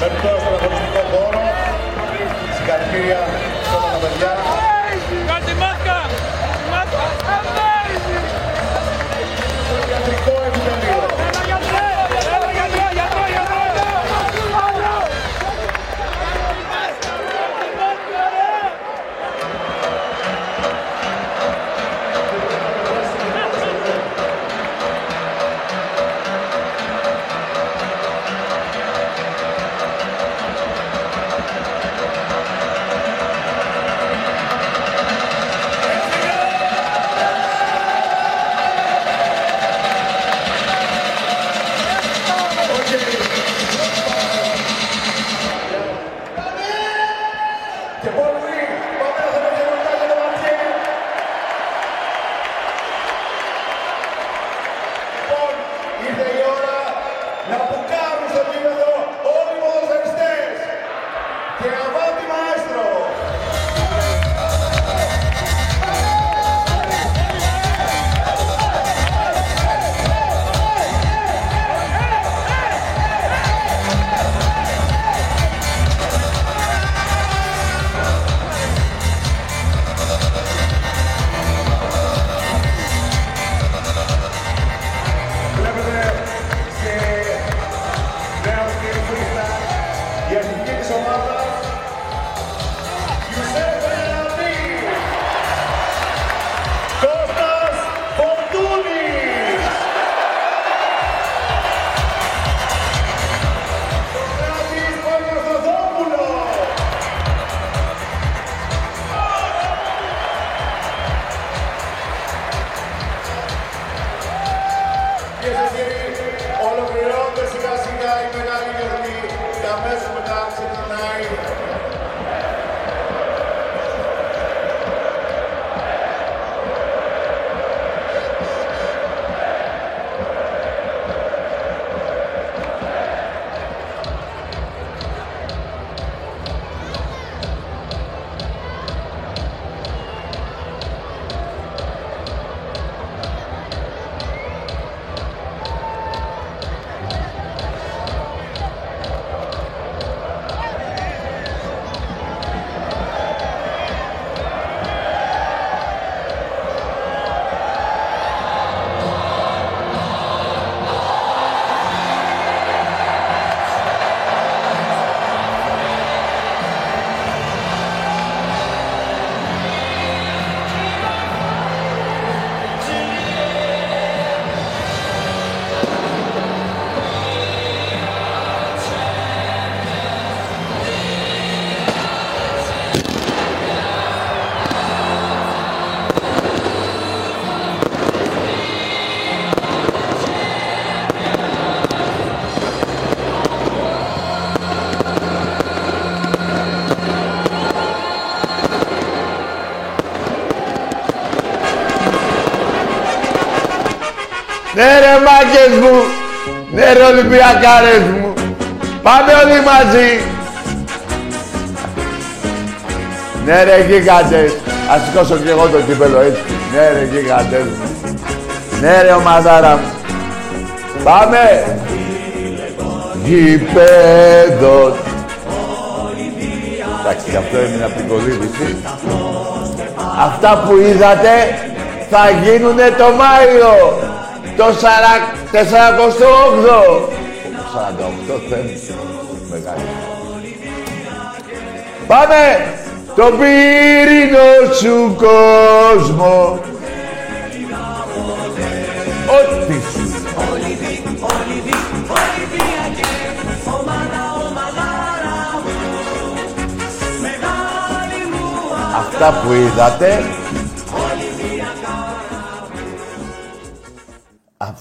Μέχρι τώρα στον αγωνιστικό χώρο. Συγχαρητήρια παιδιά. Ναι ρε Ολυμπιακάρες μου. Πάμε όλοι μαζί. Ναι ρε γίγαντες. Ας σηκώσω κι εγώ το κύπελο έτσι. Ναι ρε γίγαντες μου. Ναι ρε ομαδάρα μου. Πάμε. Γηπέδος. Εντάξει, γι' αυτό έμεινα από την κολύβηση. Αυτά που είδατε θα γίνουνε το Μάιο. Το 48. Το 48 θέλει. Μεγάλη. Πάμε! Το πύρινο σου κόσμο. Ό,τι σου. Αυτά που είδατε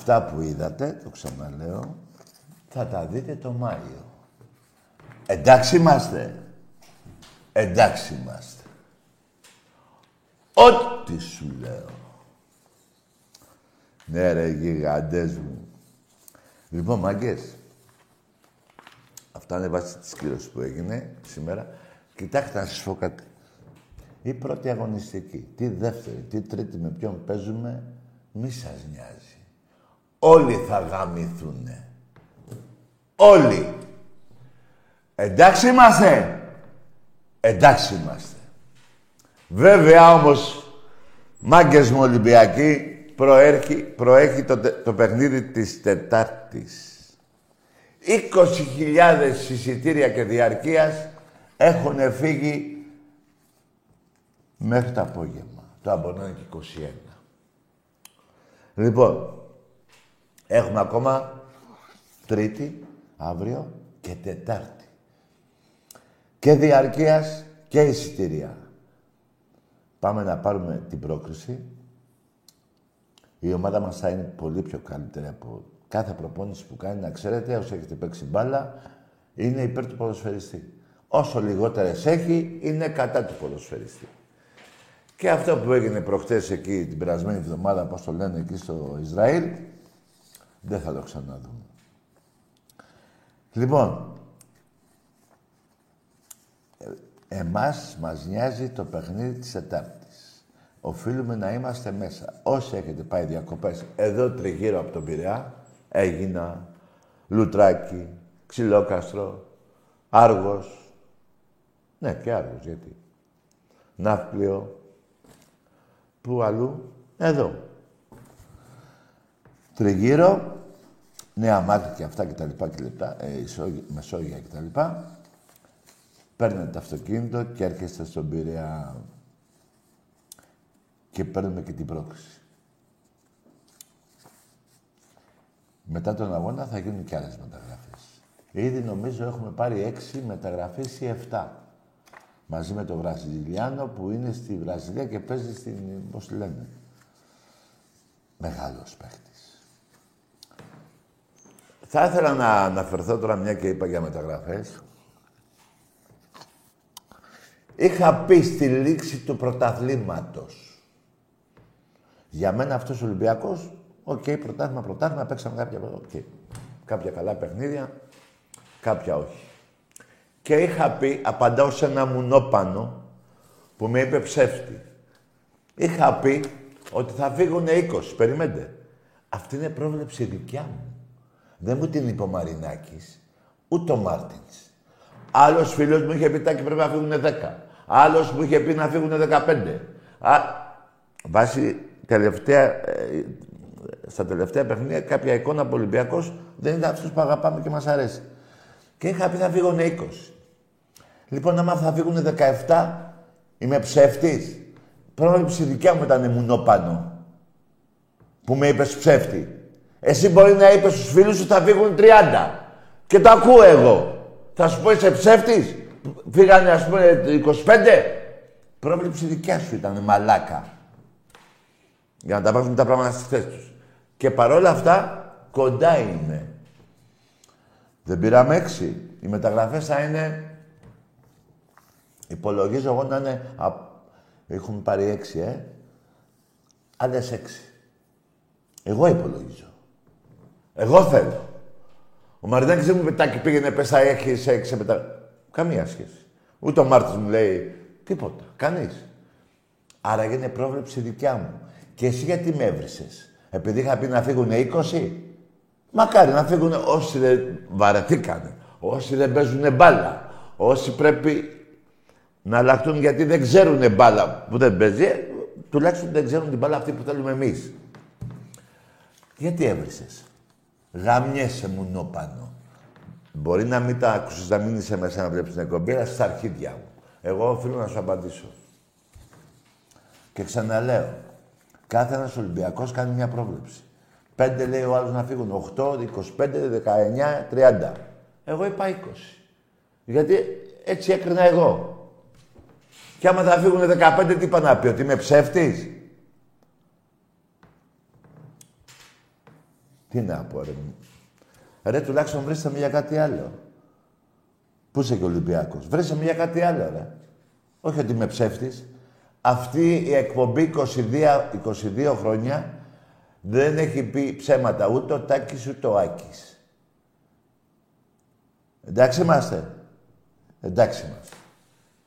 Αυτά που είδατε, το ξαναλέω, θα τα δείτε το Μάιο. Εντάξει είμαστε. Εντάξει είμαστε. Ό,τι σου λέω. Ναι ρε γιγαντές μου. Λοιπόν, μάγκες. Αυτά είναι βάση της κλήρωσης που έγινε σήμερα. Κοιτάξτε να σας πω κάτι. Η πρώτη αγωνιστική, τη δεύτερη, τη τρίτη με ποιον παίζουμε, μη σας νοιάζει. Όλοι θα γαμηθούνε. Όλοι. Εντάξει είμαστε. Εντάξει είμαστε. Βέβαια όμως, μάγκες μου Ολυμπιακοί, προέρχει, προέχει το, τε- το παιχνίδι της Τετάρτης. 20.000 εισιτήρια και διαρκείας έχουν φύγει μέχρι το απόγευμα. Το αμπονό είναι και 21. Λοιπόν, έχουμε ακόμα Τρίτη, αύριο και Τετάρτη. Και διαρκείας και εισιτήρια. Πάμε να πάρουμε την πρόκριση. Η ομάδα μας θα είναι πολύ πιο καλύτερη από κάθε προπόνηση που κάνει. Να ξέρετε, όσο έχετε παίξει μπάλα, είναι υπέρ του ποδοσφαιριστή. Όσο λιγότερες έχει, είναι κατά του ποδοσφαιριστή. Και αυτό που έγινε προχτές εκεί την περασμένη εβδομάδα, πώς το λένε εκεί στο Ισραήλ, δεν θα το ξαναδούμε. Λοιπόν, ε, εμάς μας νοιάζει το παιχνίδι της Τετάρτης. Οφείλουμε να είμαστε μέσα. Όσοι έχετε πάει διακοπές εδώ τριγύρω από τον Πειραιά, Έγινα, Λουτράκι, Ξυλόκαστρο, Άργος. Ναι, και Άργος, γιατί. Ναύπλιο. Πού αλλού. Εδώ. Τριγύρω, Νέα Μάρτη και αυτά και τα λοιπά και λεπτά, ε, Ισόγεια- Μεσόγεια και τα λοιπά. Παίρνετε το αυτοκίνητο και έρχεστε στον Πειραιά και παίρνουμε και την πρόκληση. Μετά τον αγώνα θα γίνουν και άλλες μεταγραφές. Ήδη νομίζω έχουμε πάρει έξι μεταγραφές ή εφτά. Μαζί με τον Βραζιλιάνο που είναι στη Βραζιλία και παίζει στην, πώς τη λένε, μεγάλος παίχτης. Θα ήθελα να αναφερθώ τώρα μια και είπα για μεταγραφές. Είχα πει στη λήξη του πρωταθλήματος. Για μένα αυτός ο Ολυμπιακός, OK, okay, πρωτάθλημα, πρωτάθλημα, παίξαμε κάποια, okay. κάποια καλά παιχνίδια, κάποια όχι. Και είχα πει, απαντάω σε ένα μουνόπανο που με είπε ψεύτη. Είχα πει ότι θα φύγουν 20, περιμένετε. Αυτή είναι πρόβλεψη δικιά μου. Δεν μου την είπε ο Μαρινάκης, ούτε ο Μάρτινς. Άλλος φίλος μου είχε πει ότι πρέπει να φύγουν 10. Άλλος μου είχε πει να φύγουν 15. Α, βάσει τελευταία, ε, στα τελευταία παιχνίδια κάποια εικόνα από Ολυμπιακός δεν είναι αυτούς που αγαπάμε και μας αρέσει. Και είχα πει θα φύγουν 20. Λοιπόν, άμα θα φύγουν 17, είμαι ψεύτης. Πρόβλεψη δικιά μου ήταν μουνό πάνω. Που με είπες ψεύτη. Εσύ μπορεί να είπες στους φίλους σου θα φύγουν 30. Και το ακούω εγώ. Θα σου πω είσαι ψεύτης; Φύγανε ας πούμε 25. Πρόβλεψη δικιά σου ήταν μαλάκα. Για να τα βάζουμε τα πράγματα στις θέσεις τους. Και παρόλα αυτά κοντά είναι. Δεν πήραμε έξι. Οι μεταγραφές θα είναι... Υπολογίζω εγώ να είναι... Έχουμε πάρει έξι, ε. Άλλες έξι. Εγώ υπολογίζω. Εγώ θέλω. Ο Μαρινάκης δεν μου πετάκι πήγαινε πέσα έχεις σε έξι μετά. Καμία σχέση. Ούτε ο Μάρτης μου λέει τίποτα. Κανείς. Άρα είναι πρόβλεψη δικιά μου. Και εσύ γιατί με έβρισες; Επειδή είχα πει να φύγουν 20. Μακάρι να φύγουν όσοι δεν βαρεθήκανε. Όσοι δεν παίζουν μπάλα. Όσοι πρέπει να αλλάχτούν γιατί δεν ξέρουν μπάλα που δεν παίζει. Τουλάχιστον δεν ξέρουν την μπάλα αυτή που θέλουμε εμείς. Γιατί έβρισες; Γαμιέσαι μου πάνω. Μπορεί να μην τα άκουσες, να μην είσαι μέσα να βλέπεις την εκπομπή, αλλά στα αρχίδια μου. Εγώ οφείλω να σου απαντήσω. Και ξαναλέω, κάθε ένας Ολυμπιακός κάνει μια πρόβλεψη. Πέντε λέει ο άλλος να φύγουν, 8, 25, 19, 30. Εγώ είπα 20. Γιατί έτσι έκρινα εγώ. Και άμα θα φύγουν 15, τι είπα να πει, ότι είμαι ψεύτης; Τι να πω, ρε. Ρε, τουλάχιστον βρίσκεται για κάτι άλλο. Πού είσαι και Ολυμπιακός; Βρέστε για κάτι άλλο, ρε. Όχι ότι είμαι ψεύτης. Αυτή η εκπομπή 22, 22 χρόνια δεν έχει πει ψέματα ούτε ο Τάκης ούτε ο Άκης. Εντάξει είμαστε. Εντάξει είμαστε.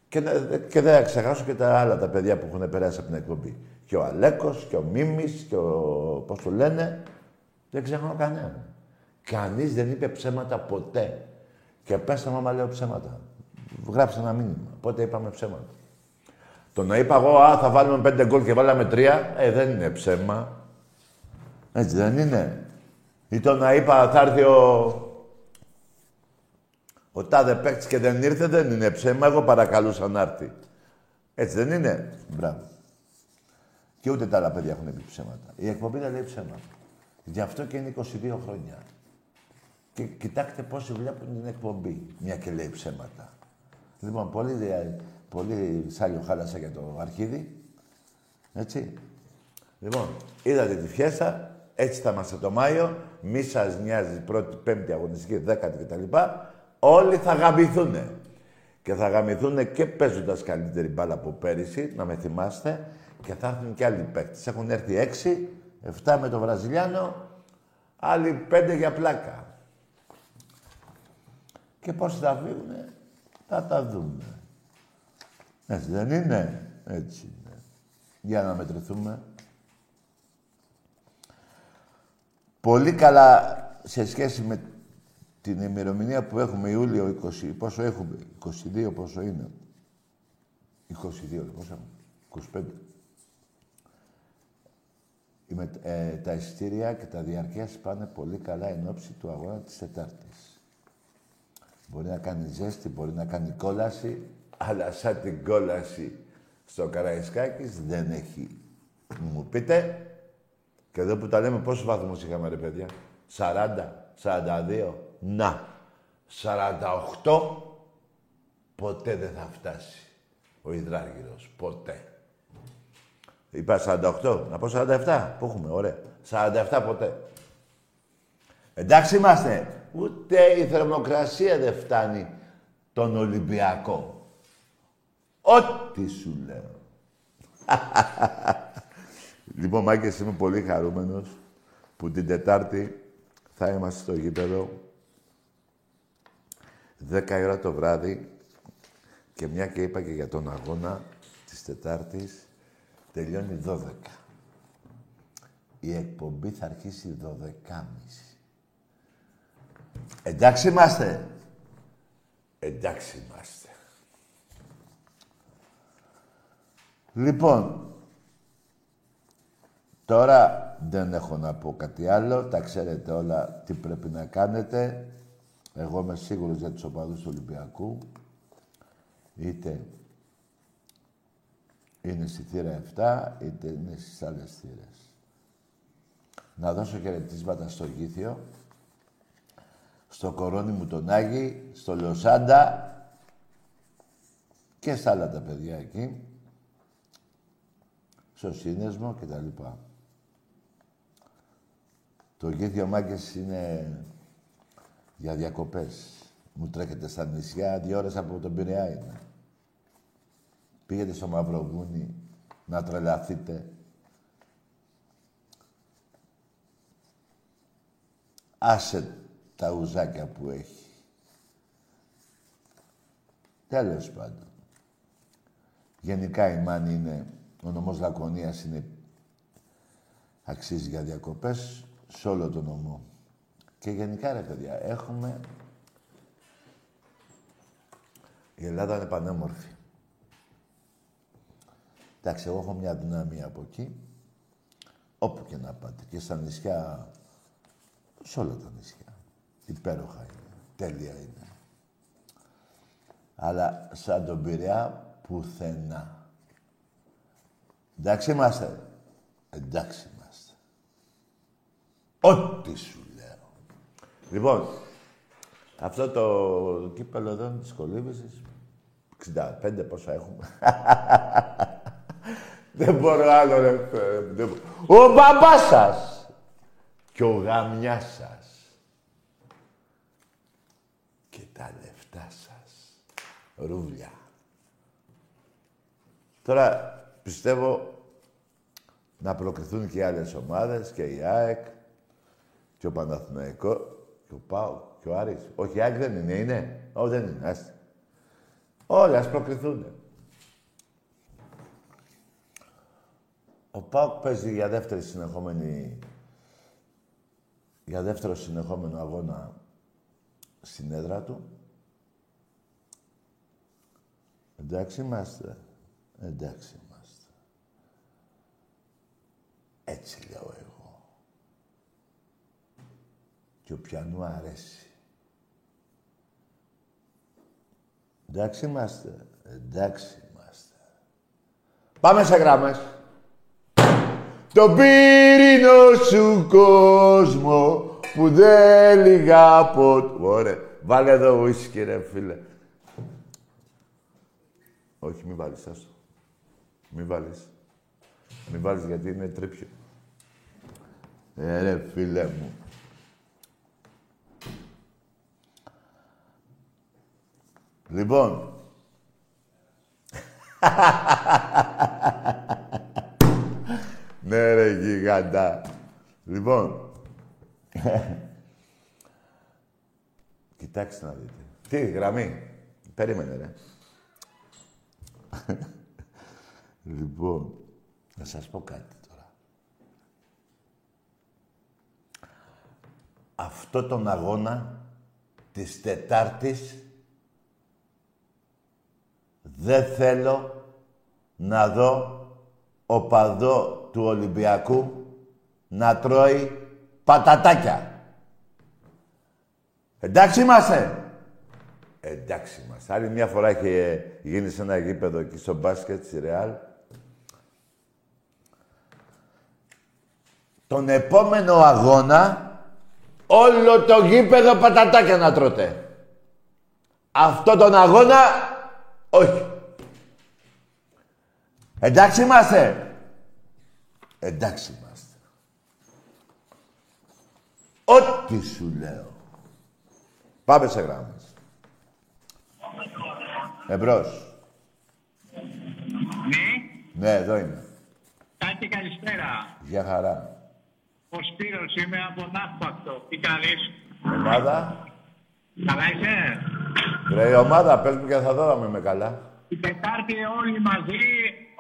Και, και δεν θα ξεχάσω και τα άλλα τα παιδιά που έχουν περάσει από την εκπομπή. Και ο Αλέκος και ο Μίμης και ο... πώς το λένε. Δεν ξεχνάω κανέναν. Κανείς δεν είπε ψέματα ποτέ. Και πέστε μου άμα λέω ψέματα. Γράψτε ένα μήνυμα. Πότε είπαμε ψέματα. Το να είπα εγώ, α, θα βάλουμε πέντε γκολ και βάλαμε τρία, ε, δεν είναι ψέμα. Έτσι δεν είναι. Ή το να είπα, θα έρθει ο... Ο τάδε παίκτης και δεν ήρθε, δεν είναι ψέμα. Εγώ παρακαλούσα να έρθει. Έτσι δεν είναι. Μπράβο. Και ούτε τα άλλα παιδιά έχουν πει ψέματα. Η εκπομπή δεν λέει ψέματα. Γι' αυτό και είναι 22 χρόνια. Και κοιτάξτε πόσοι βλέπουν την εκπομπή, μια και λέει ψέματα. Λοιπόν, πολύ, πολύ σάλιο χάλασα για το αρχίδι. Έτσι. Λοιπόν, είδατε τη φιέστα, έτσι θα είμαστε το Μάιο. Μη σας νοιάζει πρώτη, πέμπτη αγωνιστική, δέκατη κτλ. Όλοι θα γαμηθούν. Και θα γαμηθούν και παίζοντας καλύτερη μπάλα από πέρυσι, να με θυμάστε. Και θα έρθουν και άλλοι παίκτες. Έχουν έρθει έξι, 7 με το Βραζιλιάνο, άλλοι πέντε για πλάκα. Και πώς θα φύγουνε, θα τα δούμε. Έτσι δεν είναι. Έτσι είναι. Για να μετρηθούμε. Πολύ καλά σε σχέση με την ημερομηνία που έχουμε Ιούλιο 20, πόσο έχουμε, 22 πόσο είναι. 22, πόσο 25 ε, τα εισιτήρια και τα διαρκές πάνε πολύ καλά εν ώψη του αγώνα της Τετάρτης. Μπορεί να κάνει ζέστη, μπορεί να κάνει κόλαση, αλλά σαν την κόλαση στο Καραϊσκάκης δεν έχει. Μου πείτε, και εδώ που τα λέμε πόσους βαθμούς είχαμε ρε παιδιά, 40, 42, να, 48, ποτέ δεν θα φτάσει ο Ιδράργυρος, ποτέ. Είπα 48. Να πω 47. Πού έχουμε, ωραία. 47 ποτέ. Εντάξει είμαστε. Ούτε η θερμοκρασία δεν φτάνει τον Ολυμπιακό. Ό,τι σου λέω. λοιπόν, Μάγκες, είμαι πολύ χαρούμενος που την Τετάρτη θα είμαστε στο γήπεδο 10 ώρα το βράδυ και μια και είπα και για τον αγώνα της Τετάρτης τελειώνει 12. Η εκπομπή θα αρχίσει 12.30. Εντάξει είμαστε. Εντάξει είμαστε. Λοιπόν, τώρα δεν έχω να πω κάτι άλλο. Τα ξέρετε όλα τι πρέπει να κάνετε. Εγώ είμαι σίγουρος για τους οπαδούς του Ολυμπιακού. Είτε είναι στη θύρα 7, είτε είναι στις άλλες θύρες. Να δώσω χαιρετίσματα στο Γήθιο, στο κορώνι μου τον Άγη, στο Λοσάντα και στα άλλα τα παιδιά εκεί, στο Σύνεσμο και τα λοιπά. Το Γήθιο Μάγκες είναι για διακοπές. Μου τρέχετε στα νησιά, δύο ώρες από τον Πειραιά είναι. Πήγαινε στο Μαυροβούνι να τρελαθείτε. Άσε τα ουζάκια που έχει. Τέλος πάντων. Γενικά η Μάνη είναι, ο νομός Λακωνίας είναι, αξίζει για διακοπές σε όλο τον νομό. Και γενικά, ρε παιδιά, έχουμε... Η Ελλάδα είναι πανέμορφη. Εντάξει, εγώ έχω μια δυναμία από εκεί. Όπου και να πάτε. Και στα νησιά, σε όλα τα νησιά. Υπέροχα είναι. Τέλεια είναι. Αλλά σαν τον Πειραιά, πουθενά. Εντάξει είμαστε. Εντάξει είμαστε. Ό,τι σου λέω. Λοιπόν, αυτό το κύπελο εδώ της κολύμβησης, 65 πόσα έχουμε. Δεν μπορώ άλλο, ρε. Ο μπαμπάς σας και ο γαμιάς σας και τα λεφτά σας. Ρούβλια. Τώρα πιστεύω να προκριθούν και οι άλλες ομάδες και η ΑΕΚ και ο Παναθηναϊκός και ο Πάου και ο Άρης. Όχι, η ΑΕΚ δεν είναι, είναι. Όχι, δεν είναι. Άστε. Όλοι ας προκριθούν. Ο Πάουκ παίζει για δεύτερη συνεχόμενη... για δεύτερο συνεχόμενο αγώνα στην έδρα του. Εντάξει είμαστε. Εντάξει είμαστε. Έτσι λέω εγώ. Και ο πιανού αρέσει. Εντάξει είμαστε. Εντάξει είμαστε. Πάμε σε γράμμες. Το πύρινο σου κόσμο που δεν λιγά ποτέ. Ωραία. Βάλε εδώ ουίσκι, ρε φίλε. Όχι, μη βάλεις, άστο. Μη βάλεις. Μη βάλεις γιατί είναι τρίπιο. Ε, ρε φίλε μου. Λοιπόν. ναι, ρε γιγαντά. Λοιπόν. Κοιτάξτε να δείτε. Τι, γραμμή. Περίμενε, ρε. λοιπόν, να σας πω κάτι τώρα. Αυτό τον αγώνα της Τετάρτης δεν θέλω να δω οπαδό του Ολυμπιακού να τρώει πατατάκια. Εντάξει είμαστε. Εντάξει είμαστε. Άλλη μια φορά είχε γίνει σε ένα γήπεδο εκεί στο μπάσκετ στη Ρεάλ. Τον επόμενο αγώνα όλο το γήπεδο πατατάκια να τρώτε. Αυτό τον αγώνα όχι. Εντάξει είμαστε. Εντάξει είμαστε. Ό,τι σου λέω. Πάμε σε γράμμες. Εμπρός. Ναι, Ναι, εδώ είμαι. Τάκη καλησπέρα. Για χαρά. Ο Σπύρος είμαι από Ναύπακτο. Τι κάνεις; Ομάδα. Καλά είσαι; Ρε, η ομάδα, πες μου και θα δω να είμαι καλά. Την Τετάρτη όλοι μαζί,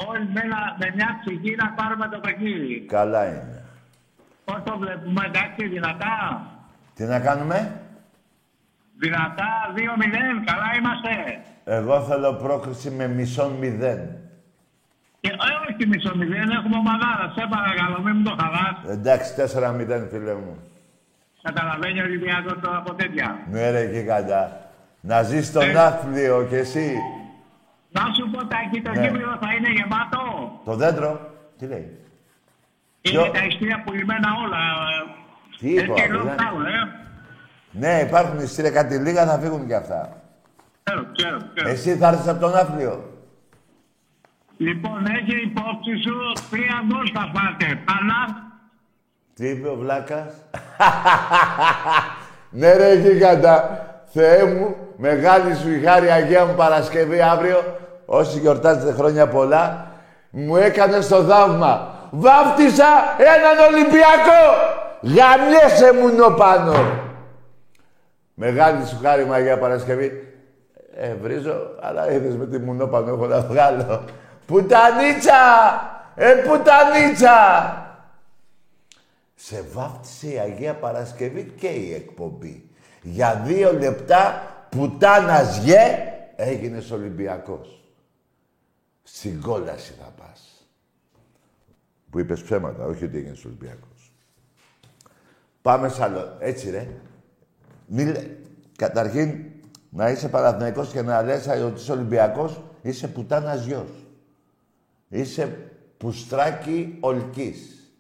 όλοι με, ένα, με μια ψυχή να πάρουμε το παιχνίδι. Καλά είναι. Πώς το βλέπουμε, εντάξει, δυνατά; Τι να κάνουμε; Δυνατά, 2-0, καλά είμαστε. Εγώ θέλω πρόκριση με μισόν μηδέν. Και ε, όχι μισό μηδέν, έχουμε ομαδάρα. Σε παρακαλώ, μην μου το χαλάς. Εντάξει, 4-0, φίλε μου. Καταλαβαίνει ο Ολυμπιακός τώρα από τέτοια. Ναι ρε, γίγαντα. Να ζεις στον Ε. άθλιο κι εσύ. Να σου πω, Τάκη, το Ναι. γήπεδο θα είναι γεμάτο. Το δέντρο. Τι λέει; Είναι Ποιο; τα ειστήρια πουλημένα όλα. Τι είπα, Έτσι, ρε. lockdown, ε. Ναι, υπάρχουν εισιτήρια κάτι λίγα, θα φύγουν κι αυτά. Ξέρω, ξέρω, ξέρω. Εσύ θα έρθεις από τον άθλιο. Λοιπόν, έχει υπόψη σου τρία γκολ θα φάτε. Πανά, Τι είπε ο Βλάκας; ναι ρε γίγαντα. Θεέ μου, μεγάλη σου η χάρη Αγία μου Παρασκευή αύριο, όσοι γιορτάζετε χρόνια πολλά, μου έκανε το θαύμα. Βάφτισα έναν Ολυμπιακό! Γαμιέσαι μου νοπάνω. Μεγάλη σου χάρη Αγία Παρασκευή. Ε, βρίζω, αλλά είδες με τι μουνόπανο έχω να βγάλω. Πουτανίτσα! Ε, πουτανίτσα! Σε βάφτισε η Αγία Παρασκευή και η εκπομπή. Για δύο λεπτά πουτάνας γε έγινες Ολυμπιακός. Στην κόλαση θα πας. Που είπες ψέματα, όχι ότι έγινες Ολυμπιακός. Πάμε σ' άλλο. Έτσι ρε. Μη λέ- Καταρχήν, να είσαι Παναθηναϊκός και να λες ότι είσαι Ολυμπιακός, είσαι πουτάνας γιος. Είσαι πουστράκι ολκής.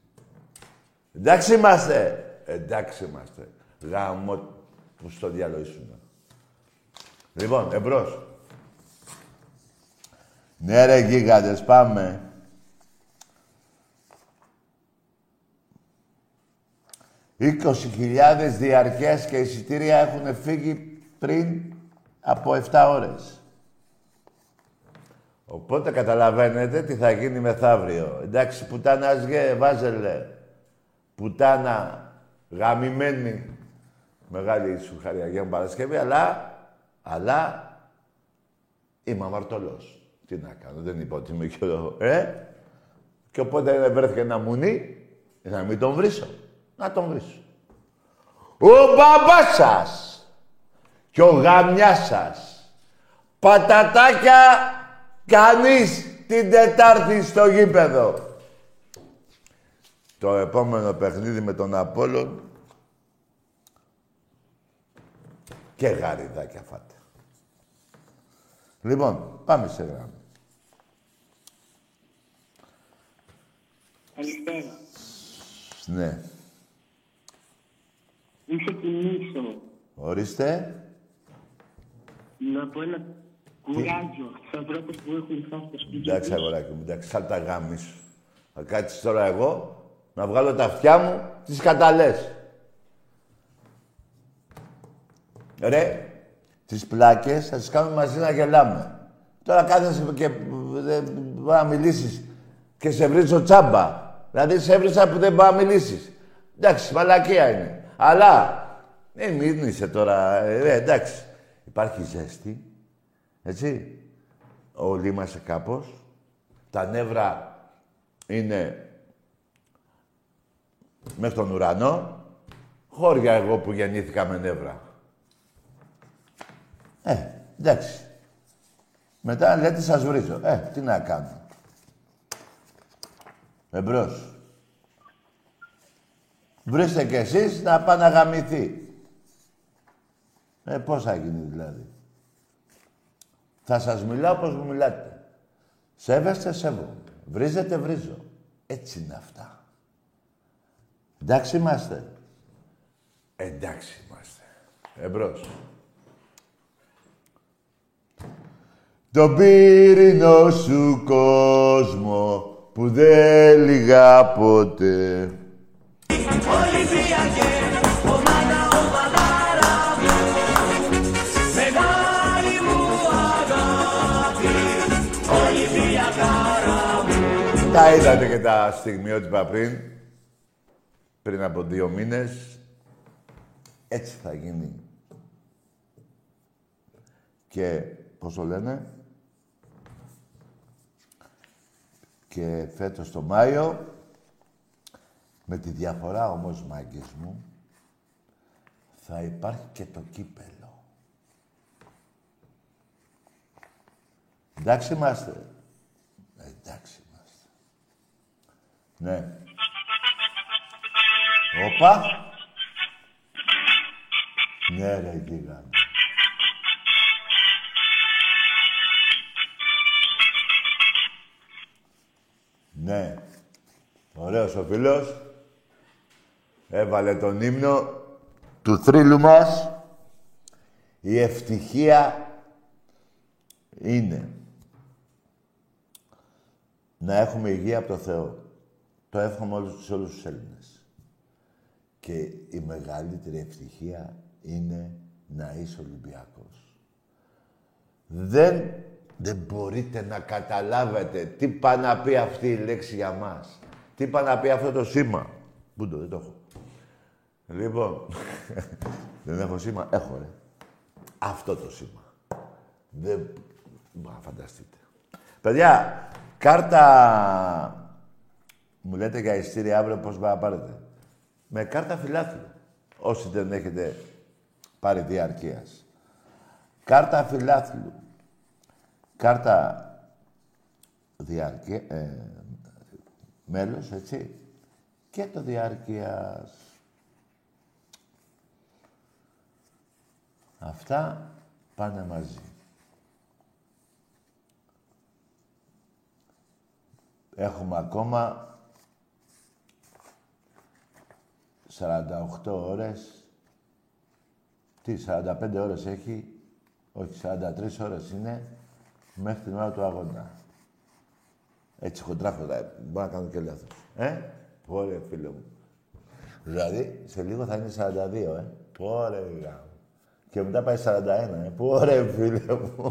Εντάξει είμαστε. Εντάξει είμαστε. Γάμο που στο διάλογο ήσουν. Λοιπόν, εμπρός. Ναι ρε γίγαντες, πάμε. Είκοσι χιλιάδες διαρκές και εισιτήρια έχουν φύγει πριν από 7 ώρες. Οπότε καταλαβαίνετε τι θα γίνει μεθαύριο. Εντάξει, πουτάνα γε, βάζελε. Πουτάνα γαμημένη. Μεγάλη σου χαρία για Παρασκευή, αλλά, αλλά είμαι αμαρτωλός. Τι να κάνω, δεν είπα ότι είμαι και ο... Ε; Και οπότε βρέθηκε ένα μουνί, να μην τον βρίσω. Να τον βρίσω. Ο μπαμπάς σας και ο γαμιάς σας. Πατατάκια κανείς την Τετάρτη στο γήπεδο. Το επόμενο παιχνίδι με τον Απόλλων και γαριδάκια φάτε. Λοιπόν, πάμε σε γράμμα. Καλησπέρα. Ναι. Είσαι κινήσω. Ορίστε. Να πω ένα κουράγιο στους ανθρώπους που έχουν φτάσει στο σπίτι Εντάξει, τους. αγοράκι μου, εντάξει, σαν τα γάμι σου. Θα κάτσεις τώρα εγώ να βγάλω τα αυτιά μου τις καταλές. Ρε, τις πλάκες θα τις κάνουμε μαζί να γελάμε. Τώρα κάθεσαι και δεν μπορεί να μιλήσεις και σε βρίζω τσάμπα. Δηλαδή σε έβρισα που δεν μπορεί να μιλήσεις. Εντάξει, μαλακία είναι. Αλλά, ε, μην είσαι τώρα, ε, εντάξει. Υπάρχει ζέστη, έτσι. Όλοι είμαστε κάπως. Τα νεύρα είναι μέχρι τον ουρανό. Χώρια εγώ που γεννήθηκα με νεύρα. Ε, εντάξει. Μετά λέτε σας βρίζω. Ε, τι να κάνω. Εμπρός. Βρίστε κι εσείς να πάνε να γαμηθεί. Ε, πώς θα γίνει δηλαδή. Θα σας μιλάω όπως μου μιλάτε. Σέβεστε, σέβομαι. Βρίζετε, βρίζω. Έτσι είναι αυτά. Εντάξει είμαστε. Εντάξει είμαστε. Εμπρός. Το πύρινο σου κόσμο που δεν λιγά ποτέ. Τα είδατε και τα στιγμιότυπα πριν, πριν από δύο μήνες. Έτσι θα γίνει. Και, πώς το λένε, και φέτος το Μάιο, με τη διαφορά όμως, μάγκες μου, θα υπάρχει και το κύπελο. Εντάξει είμαστε. Ε, εντάξει είμαστε. Ναι. Όπα. Ναι, ρε, γίγαντα. Ναι. Ωραίος ο φίλος. Έβαλε τον ύμνο του θρύλου μας. Η ευτυχία είναι να έχουμε υγεία από το Θεό. Το εύχομαι όλους τους όλους τους Έλληνες. Και η μεγαλύτερη ευτυχία είναι να είσαι Ολυμπιακός. Δεν, δεν μπορείτε να καταλάβετε τι πάει να πει αυτή η λέξη για μας. Τι πάει να πει αυτό το σήμα. Πού το, δεν το έχω. Λοιπόν, δεν έχω σήμα. Έχω, ρε. Αυτό το σήμα. Δεν... Μα φανταστείτε. Παιδιά, κάρτα... Μου λέτε για ειστήρια αύριο πώς θα πάρετε; Με κάρτα φιλάθλου. Όσοι δεν έχετε πάρει διαρκείας. Κάρτα φιλάθλου. Κάρτα διαρκεία... Ε, μέλος, έτσι. Και το διάρκειας. Αυτά πάνε μαζί. Έχουμε ακόμα 48 ώρες. Τι, 45 ώρες έχει. Όχι, 43 ώρες είναι μέχρι την ώρα του αγώνα. Έτσι χοντρά χοντρά. Μπορώ να κάνω και λάθος. Ε, πόρε φίλε μου. Δηλαδή, σε λίγο θα είναι 42, ε. Πόρε γάμο. Και μετά πάει 41, ε. Πόρε φίλε μου.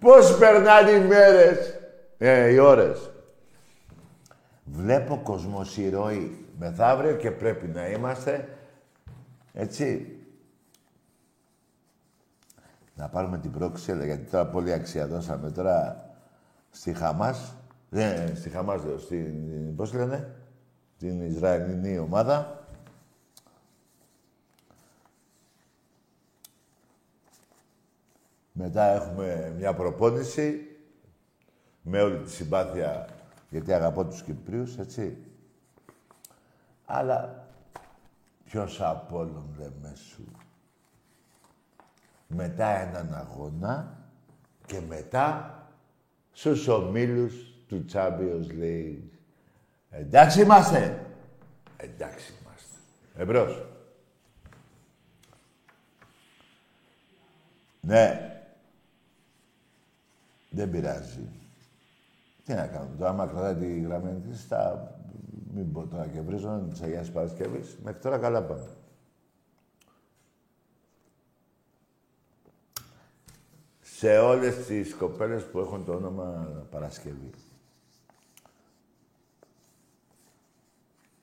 Πώς περνάνε οι μέρες, ε, οι ώρες. Βλέπω κοσμοσυρώη μεθαύριο και πρέπει να είμαστε, έτσι. Να πάρουμε την πρόξη, γιατί τώρα πολύ αξία δώσαμε τώρα στη Χαμάς. Ναι, στη Χαμάς λέω, στην, πώς λένε, την Ισραηλινή ομάδα. Μετά έχουμε μια προπόνηση με όλη τη συμπάθεια, γιατί αγαπώ τους Κυπρίους, έτσι. Αλλά ποιος από όλων δε μέσου. Μετά έναν αγώνα και μετά στους ομίλους του Champions League. Εντάξει είμαστε. Εντάξει είμαστε. Εμπρός. Ναι. Δεν πειράζει. Τι να κάνουμε. Το άμα κρατάει τη γραμμή της, θα μην πω τώρα και βρίζω τις Αγίας Παρασκευής. Μέχρι τώρα καλά πάμε. Σε όλες τις κοπέλες που έχουν το όνομα Παρασκευή.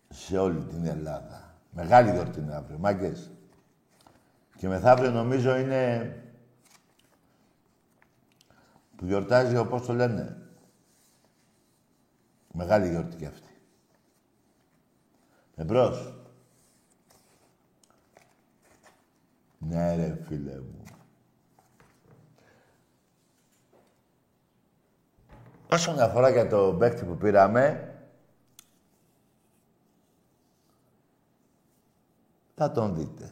Σε όλη την Ελλάδα. Μεγάλη γιορτή είναι αύριο. Μάγκες. Και μεθαύριο νομίζω είναι που γιορτάζει, όπως το λένε. Μεγάλη γιορτή κι αυτή. Εμπρός. Ναι ρε φίλε μου. Όσον αφορά για το παίκτη που πήραμε, θα τον δείτε.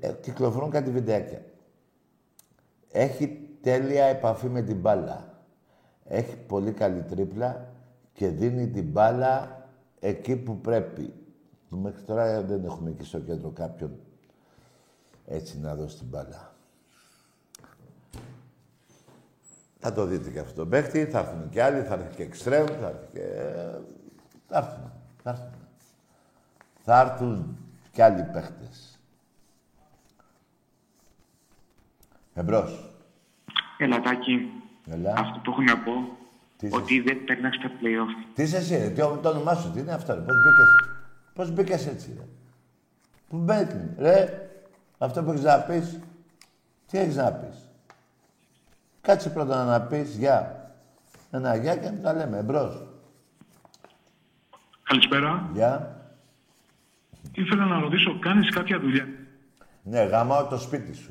Ε, κυκλοφορούν κάτι βιντεάκια. Έχει τέλεια επαφή με την μπάλα. Έχει πολύ καλή τρίπλα και δίνει την μπάλα εκεί που πρέπει. Μέχρι τώρα δεν έχουμε εκεί στο κέντρο κάποιον έτσι να δώσει την μπάλα. Θα το δείτε και αυτό το παίχτη, θα έρθουν και άλλοι, θα έρθει και εξτρέμ, θα έρθει και... Θα έρθουν, θα έρθουν. Θα έρθουν και άλλοι παίχτες. Εμπρός. Ελατάκι. Έλα. Αυτό που έχω να πω, Τι είσαι; ότι δεν περνάς στα playoff. Τι είσαι εσύ, ρε, τι, το όνομά σου, τι είναι αυτό, ρε, πώς μπήκες, πώς μπήκες έτσι, ρε; Πού μπήκες, ρε, αυτό που έχεις να πεις, τι έχεις να πεις; Κάτσε πρώτα να πεις γεια. Ένα γεια και τα λέμε, εμπρός. Καλησπέρα. Γεια. Ήθελα να ρωτήσω, κάνεις κάποια δουλειά; Ναι, γαμάω το σπίτι σου.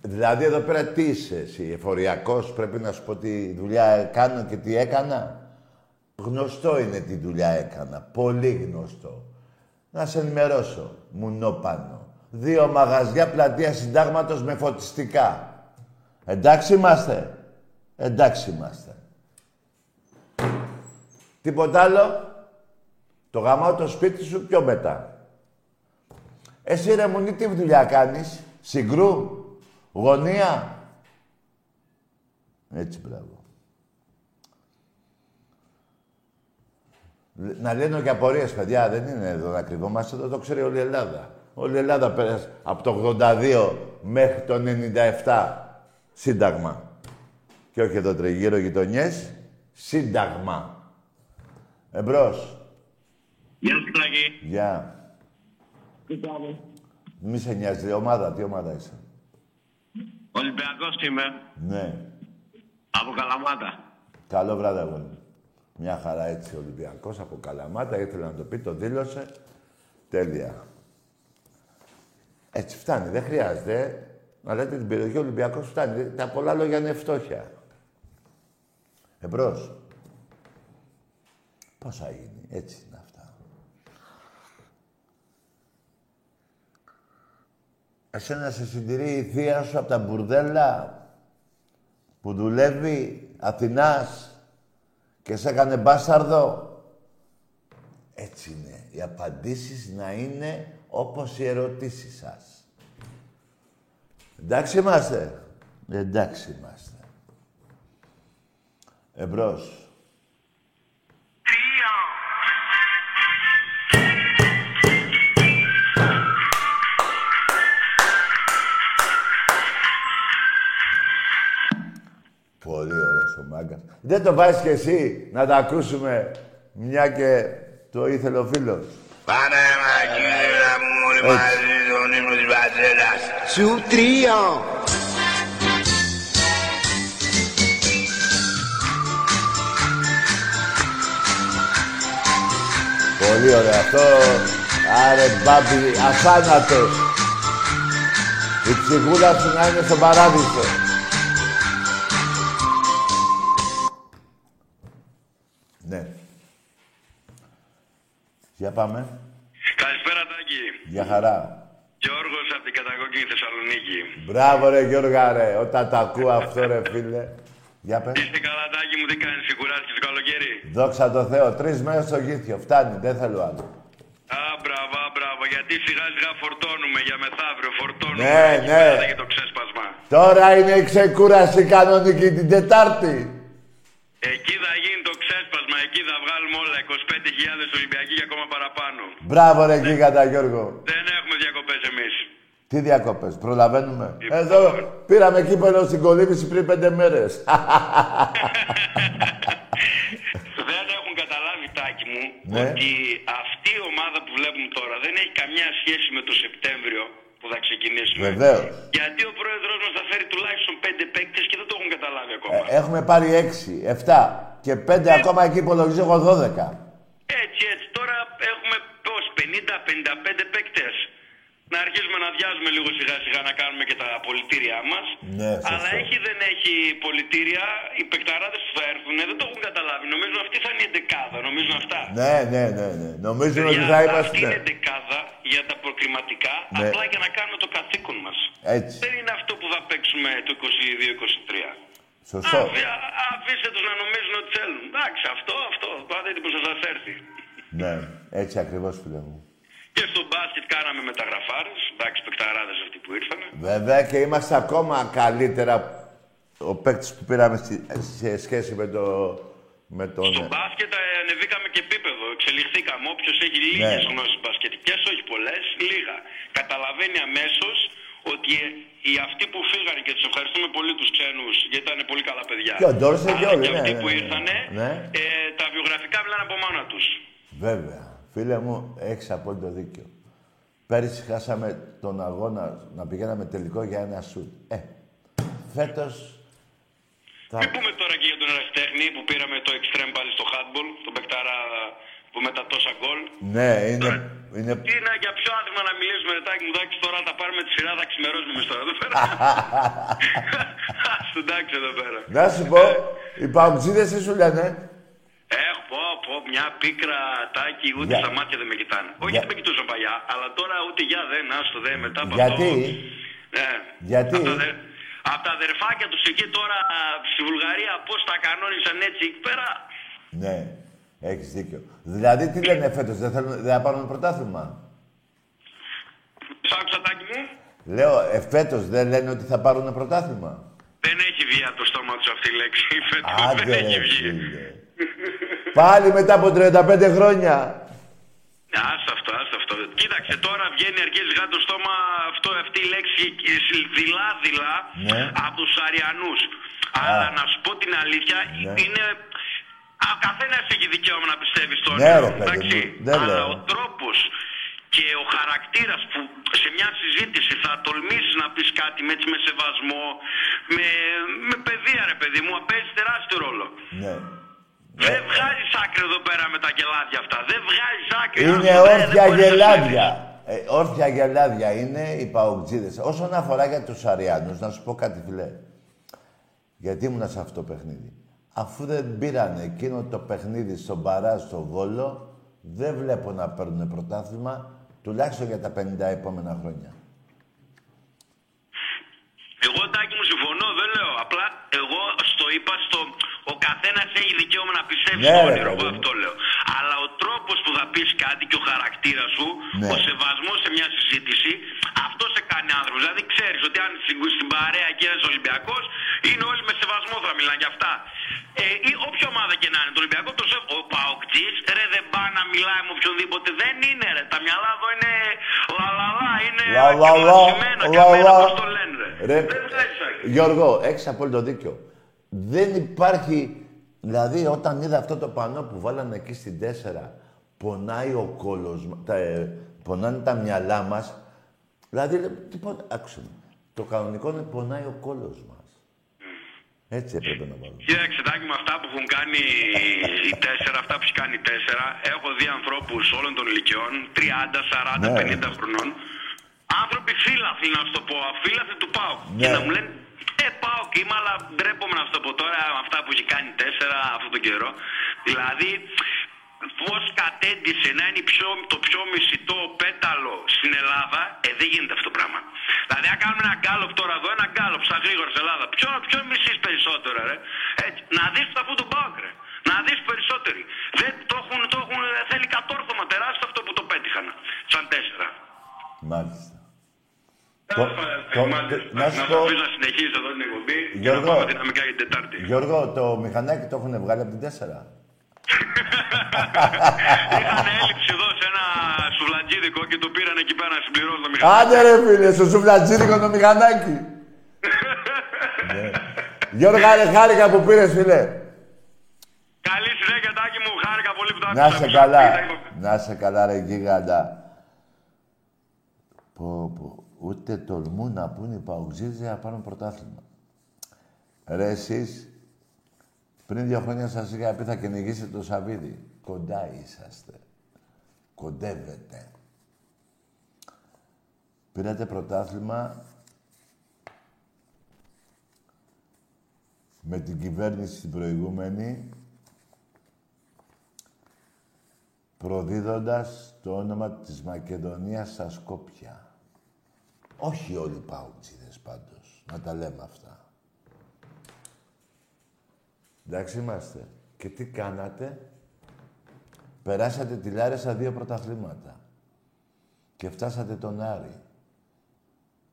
Δηλαδή εδώ πέρα τι είσαι εσύ, εφοριακός, πρέπει να σου πω τι δουλειά κάνω και τι έκανα; Γνωστό είναι τι δουλειά έκανα, πολύ γνωστό. Να σε ενημερώσω, μουνό πάνω. Δύο μαγαζιά πλατεία συντάγματος με φωτιστικά. Εντάξει είμαστε. Εντάξει είμαστε. Τίποτα άλλο; Το γαμάω το σπίτι σου πιο μετά. Εσύ ρε μουνί τι δουλειά κάνεις; Συγκρού; Γωνία; Έτσι μπράβο. Λ- Να λένε και απορίες, παιδιά, δεν είναι εδώ να κρυβόμαστε, εδώ το ξέρει όλη η Ελλάδα. Όλη η Ελλάδα πέρασε από το 82 μέχρι το 97 σύνταγμα. Και όχι εδώ τριγύρω γειτονιές, σύνταγμα. Εμπρός. Γεια σου, Τάκη. Γεια. Τι κάνεις; Μη σε νοιάζει, ομάδα, τι ομάδα είσαι; Ολυμπιακός είμαι. Ναι. Από Καλαμάτα. Καλό βράδυ, αγόρι. Μια χαρά έτσι ο Ολυμπιακός από Καλαμάτα, ήθελε να το πει, το δήλωσε. Τέλεια. Έτσι φτάνει, δεν χρειάζεται. ε. Να λέτε την περιοχή Ολυμπιακός φτάνει. Τα πολλά λόγια είναι φτώχεια. Εμπρός. Πώς θα γίνει, έτσι είναι αυτά. Εσένα σε συντηρεί η θεία σου από τα μπουρδέλα που δουλεύει Αθηνάς και σε έκανε μπάσταρδο. Έτσι είναι. Οι απαντήσεις να είναι όπως οι ερωτήσεις σας. Εντάξει είμαστε. Εντάξει είμαστε. Εμπρός. Πολύ ωραίος ο μάγκας. Δεν το βάζεις κι εσύ να τα ακούσουμε μια και το ήθελε ο φίλος. Πάμε μακριά μου όλοι μαζί τον ύμνο της πατρίδας. Σου τρία. Πολύ ωραίο αυτό. Άρε μπάμπι, αθάνατος. Η ψυχούλα σου να είναι στον παράδεισο. Ναι. Για πάμε. Καλησπέρα, Τάκη. Για χαρά. Γιώργος από την καταγωγή Θεσσαλονίκη. Μπράβο ρε Γιώργα ρε. Όταν τα ακούω αυτό ρε φίλε. Για πες. Είστε καλά, Τάκη μου, τι κάνεις, κουράστηκες το καλοκαίρι; Δόξα τω Θεώ. Τρεις μέρες στο γήθιο. Φτάνει. Δεν θέλω άλλο. Α, μπράβο, α, μπράβο, γιατί σιγά σιγά φορτώνουμε για μεθαύριο, φορτώνουμε. Ναι, Εκεί ναι. πέρα Και το ξέσπασμα. Τώρα είναι η ξεκούραση κανονική την Τετάρτη. Εκεί θα γίνει το ξέσπασμα, εκεί θα βγάλουμε όλα. 25.000 Ολυμπιακοί και ακόμα παραπάνω. Μπράβο ρε γίγαντα Γιώργο. Δεν έχουμε διακοπές εμείς. Τι διακόπες, προλαβαίνουμε. Λοιπόν. Εδώ πήραμε κύπελο στην κολύμβηση πριν πέντε μέρες. Δεν έχουν καταλάβει, Τάκη μου, Ναι. ότι αυτή η ομάδα που βλέπουμε τώρα δεν έχει καμιά σχέση με το Σεπτέμβριο που θα ξεκινήσουμε. Βεβαίως. Γιατί ο πρόεδρος μας θα φέρει τουλάχιστον πέντε παίκτες και δεν το έχουν καταλάβει ακόμα. Ε, έχουμε πάρει έξι, εφτά και πέντε ακόμα εκεί υπολογίζω εγώ δώδεκα. Έτσι, έτσι. Τώρα έχουμε πώς, 50-55 παίκτες. Να αρχίσουμε να διάζουμε λίγο σιγά σιγά να κάνουμε και τα πολιτήριά μας. Ναι, σωστό. Αλλά έχει δεν έχει πολιτήρια, οι παικταράδες που θα έρθουν δεν το έχουν καταλάβει. Νομίζουν αυτή θα είναι η εντεκάδα, νομίζουν αυτά. Ναι, ναι, ναι, ναι. Νομίζουν ότι Για θα Αυτή είμαστε. είναι εντεκάδα για τα προκριματικά, Ναι. απλά για να κάνουμε το καθήκον μας. Έτσι. Δεν είναι αυτό που θα παίξουμε το 22-23. Σωστό. Αφή- α- Αφήστε τους να νομίζουν ότι θέλουν. Εντάξει, αυτό, αυτό. Πάτε που θα σας έρθει. Ναι, έτσι ακριβώς φίλε μου. Και στο μπάσκετ κάναμε μεταγραφάρες. Εντάξει, παικταράδες αυτοί που ήρθαν. Βέβαια και είμαστε ακόμα καλύτερα ο παίκτης που πήραμε στη- σε σχέση με το. Με τον... Στο μπάσκετ ε, ανεβήκαμε και επίπεδο. Εξελιχθήκαμε. Όποιος έχει λίγες Ναι. γνώσεις μπασκετικές, όχι πολλές, λίγα. Καταλαβαίνει αμέσως ότι ε, οι αυτοί που φύγανε και τους ευχαριστούμε πολύ τους ξένους γιατί ήταν πολύ καλά παιδιά. Και ο Ντόρσε και αλλά όλοι, και ναι, αυτοί ναι, που ναι. ήρθανε, Ναι. ε, τα βιογραφικά μιλάνε από μόνα τους. Βέβαια. Φίλε μου, έχεις απόλυτο δίκιο. Πέρυσι χάσαμε τον αγώνα να πηγαίναμε τελικό για ένα σουτ. Ε, φέτος... Θα... Μην πούμε τώρα και για τον ερασιτέχνη που πήραμε το extreme πάλι στο handball, τον Μπεκτάρα που με τα τόσα γκολ. Ναι, είναι... είναι... Τι είναι για ποιο άθλημα να μιλήσουμε, ρετάκι μου, εντάξει, τώρα θα πάρουμε τη σειρά, θα ξημερώσουμε εμείς τώρα εδώ πέρα. Ας το εντάξει εδώ πέρα. Να σου πω, οι παουτζίδες τι σου λένε; Έχω πω, πω, μια πίκρα τάκι, ούτε Για- στα μάτια δεν με κοιτάνε. Όχι, Για- δεν με κοιτούσαν παλιά, αλλά τώρα ούτε για δεν, άστο δεν, μετά από Γιατί; αυτό. Ναι. Γιατί; Από τα, δε- απ' τα αδερφάκια τους εκεί τώρα στη Βουλγαρία, πώς τα κανόνισαν έτσι εκεί πέρα; Ναι, έχεις δίκιο. Δηλαδή, τι λένε φέτος, δεν θέλουν, δεν θα πάρουν πρωτάθλημα; Σ' άκουσα τάκι μου. Λέω, ε, φέτος δεν λένε ότι θα πάρουν πρωτάθλημα; Δεν έχει βγει από το στόμα τους αυτή η λέξη. Φέτος Άντε, δεν έχει ρε, βγει. φίλε. Πάλι μετά από 35 χρόνια. Άσε αυτό, άσε αυτό. Κοίταξε, τώρα βγαίνει αρχίζει γάτο το στόμα αυτό, αυτή η λέξη δειλά-δειλά Ναι. από τους Αριανούς. Αλλά να σου πω την αλήθεια, Ναι. είναι... Ο καθένας έχει δικαίωμα να πιστεύει στο Ναι, όνειρο, ρε, παιδί εντάξει. μου, δεν Αλλά λέω. ο τρόπος και ο χαρακτήρας που σε μια συζήτηση θα τολμήσεις να πεις κάτι με, έτσι, με σεβασμό, με, με παιδεία ρε παιδί μου, παίζει τεράστιο ρόλο. Ναι. Δεν βγάζεις άκρη εδώ πέρα με τα γελάδια αυτά. Δεν βγάζεις άκρη. Είναι Άστο, δεν- όρθια δεν μπορείς να γελάδια. Ε, όρθια γελάδια είναι οι παουτζίδες. Όσον αφορά για τους Αριάνους, να σου πω κάτι φιλέ. Γιατί ήμουνα σε αυτό το παιχνίδι. Αφού δεν πήραν εκείνο το παιχνίδι στον Παρά, στο Βόλο, δεν βλέπω να παίρνουν πρωτάθλημα, τουλάχιστον για τα 50 επόμενα χρόνια. Εγώ τάκι μου συμφωνώ, δεν λέω. Απλά εγώ στο είπα στο. Ο καθένας έχει δικαίωμα να πιστεύει Ναι, στο ρε, όνειρο. Εγώ παιδί μου. αυτό λέω. Αλλά ο τρόπος που θα πεις κάτι και ο χαρακτήρας σου, Ναι. ο σεβασμός σε μια συζήτηση, αυτό σε κάνει άνθρωπος. Δηλαδή ξέρεις ότι αν στην, στην παρέα και ένας Ολυμπιακός, είναι όλοι με σεβασμό θα μιλάνε για αυτά. Ε, ή όποια ομάδα και να είναι, το Ολυμπιακό, το σεβ... Ο Παοκτζής, ρε δεν πάει να μιλάει με οποιονδήποτε. Δεν είναι, ρε. Τα μυαλά εδώ είναι λαλαλά, είναι Λα, λα, λα, ακυβασμένα και λα, αμένα, λα. πώς το λένε, ρε. Ρε, Δεν βγάζει άκρη. Γιώργο, έχεις απόλυτο δίκιο. Δεν υπάρχει... Δηλαδή, όταν είδα αυτό το πανό που βάλανε εκεί στην 4, πονάει ο κόλος, μα- τα, ε, πονάνε τα μυαλά μας. Δηλαδή, λέω, τίποτα, άκουσε με. Το κανονικό είναι πονάει ο κόλος μας. Έτσι έπρεπε να βάλουμε. Κοίταξε, τάκι με αυτά που έχουν κάνει οι τέσσερα, αυτά που έχει κάνει οι τέσσερα, έχω δει ανθρώπους όλων των ηλικιών, 30, 40, Ναι. 50 χρονών. Άνθρωποι φύλαθλοι, να σου το πω, φύλαθλοι του πάω. Ναι. Και να μου λένε, Ε, πάω και είμαι, αλλά ντρέπομαι να σου το πω τώρα με αυτά που έχει κάνει οι τέσσερα αυτόν τον καιρό. Δηλαδή, πώς κατέντησε να είναι η πιο, το πιο μισητό πέταλο στην Ελλάδα, ε, δεν γίνεται αυτό το πράγμα. Δηλαδή, αν κάνουμε ένα γκάλωπ τώρα εδώ, ένα γκάλωπ στα γρήγορα στην Ελλάδα, ποιο, ποιο μισείς περισσότερο, ρε; Έτσι, να δεις αυτό το πάω, ρε. Να δεις περισσότεροι. Δεν το έχουν, το έχουν, θέλει κατόρθωμα τεράστιο αυτό που το πέτυχαν. Σαν τέσσερα. Μάλιστα. Τέλος Το- πάντων, το- μάλιστα. Να σου Να πω- το αφήσω να συνεχίζει εδώ την εκπομπή και να Γιώργο. πάμε δυναμικά για την Τετάρτη. Γιώργο, το μηχανάκι το έχουν βγάλει από την 4. Είχαν έλλειψη εδώ σε ένα σουβλατζίδικο και το πήραν εκεί πέρα να συμπληρώσουν το μηχανάκι. Άντε ρε φίλε, στο σουβλατζίδικο το μηχανάκι. Ναι. Γιώργο, ρε, χάρηκα που πήρες, φίλε. Καλή συνέχεια, Τάκη μου. Χάρηκα πολύ που το Να άκουσα. σε Μισό καλά. λεπτό. Να σε καλά, ρε γίγαντα. Πω, πω. Ούτε τολμούν να πούνε οι παουτζίδες να πάρουν πρωτάθλημα. Ρε εσείς, πριν δύο χρόνια σας είχα πει θα κυνηγήσετε το Σαββίδι. Κοντά είσαστε. Κοντεύετε. Πήρατε πρωτάθλημα με την κυβέρνηση την προηγούμενη προδίδοντας το όνομα της Μακεδονίας στα Σκόπια. Όχι όλοι οι παουτσίδες πάντως, να τα λέμε αυτά. Εντάξει είμαστε. Και τι κάνατε; Περάσατε τη Λάρισα δύο πρωταθλήματα. Και φτάσατε τον Άρη.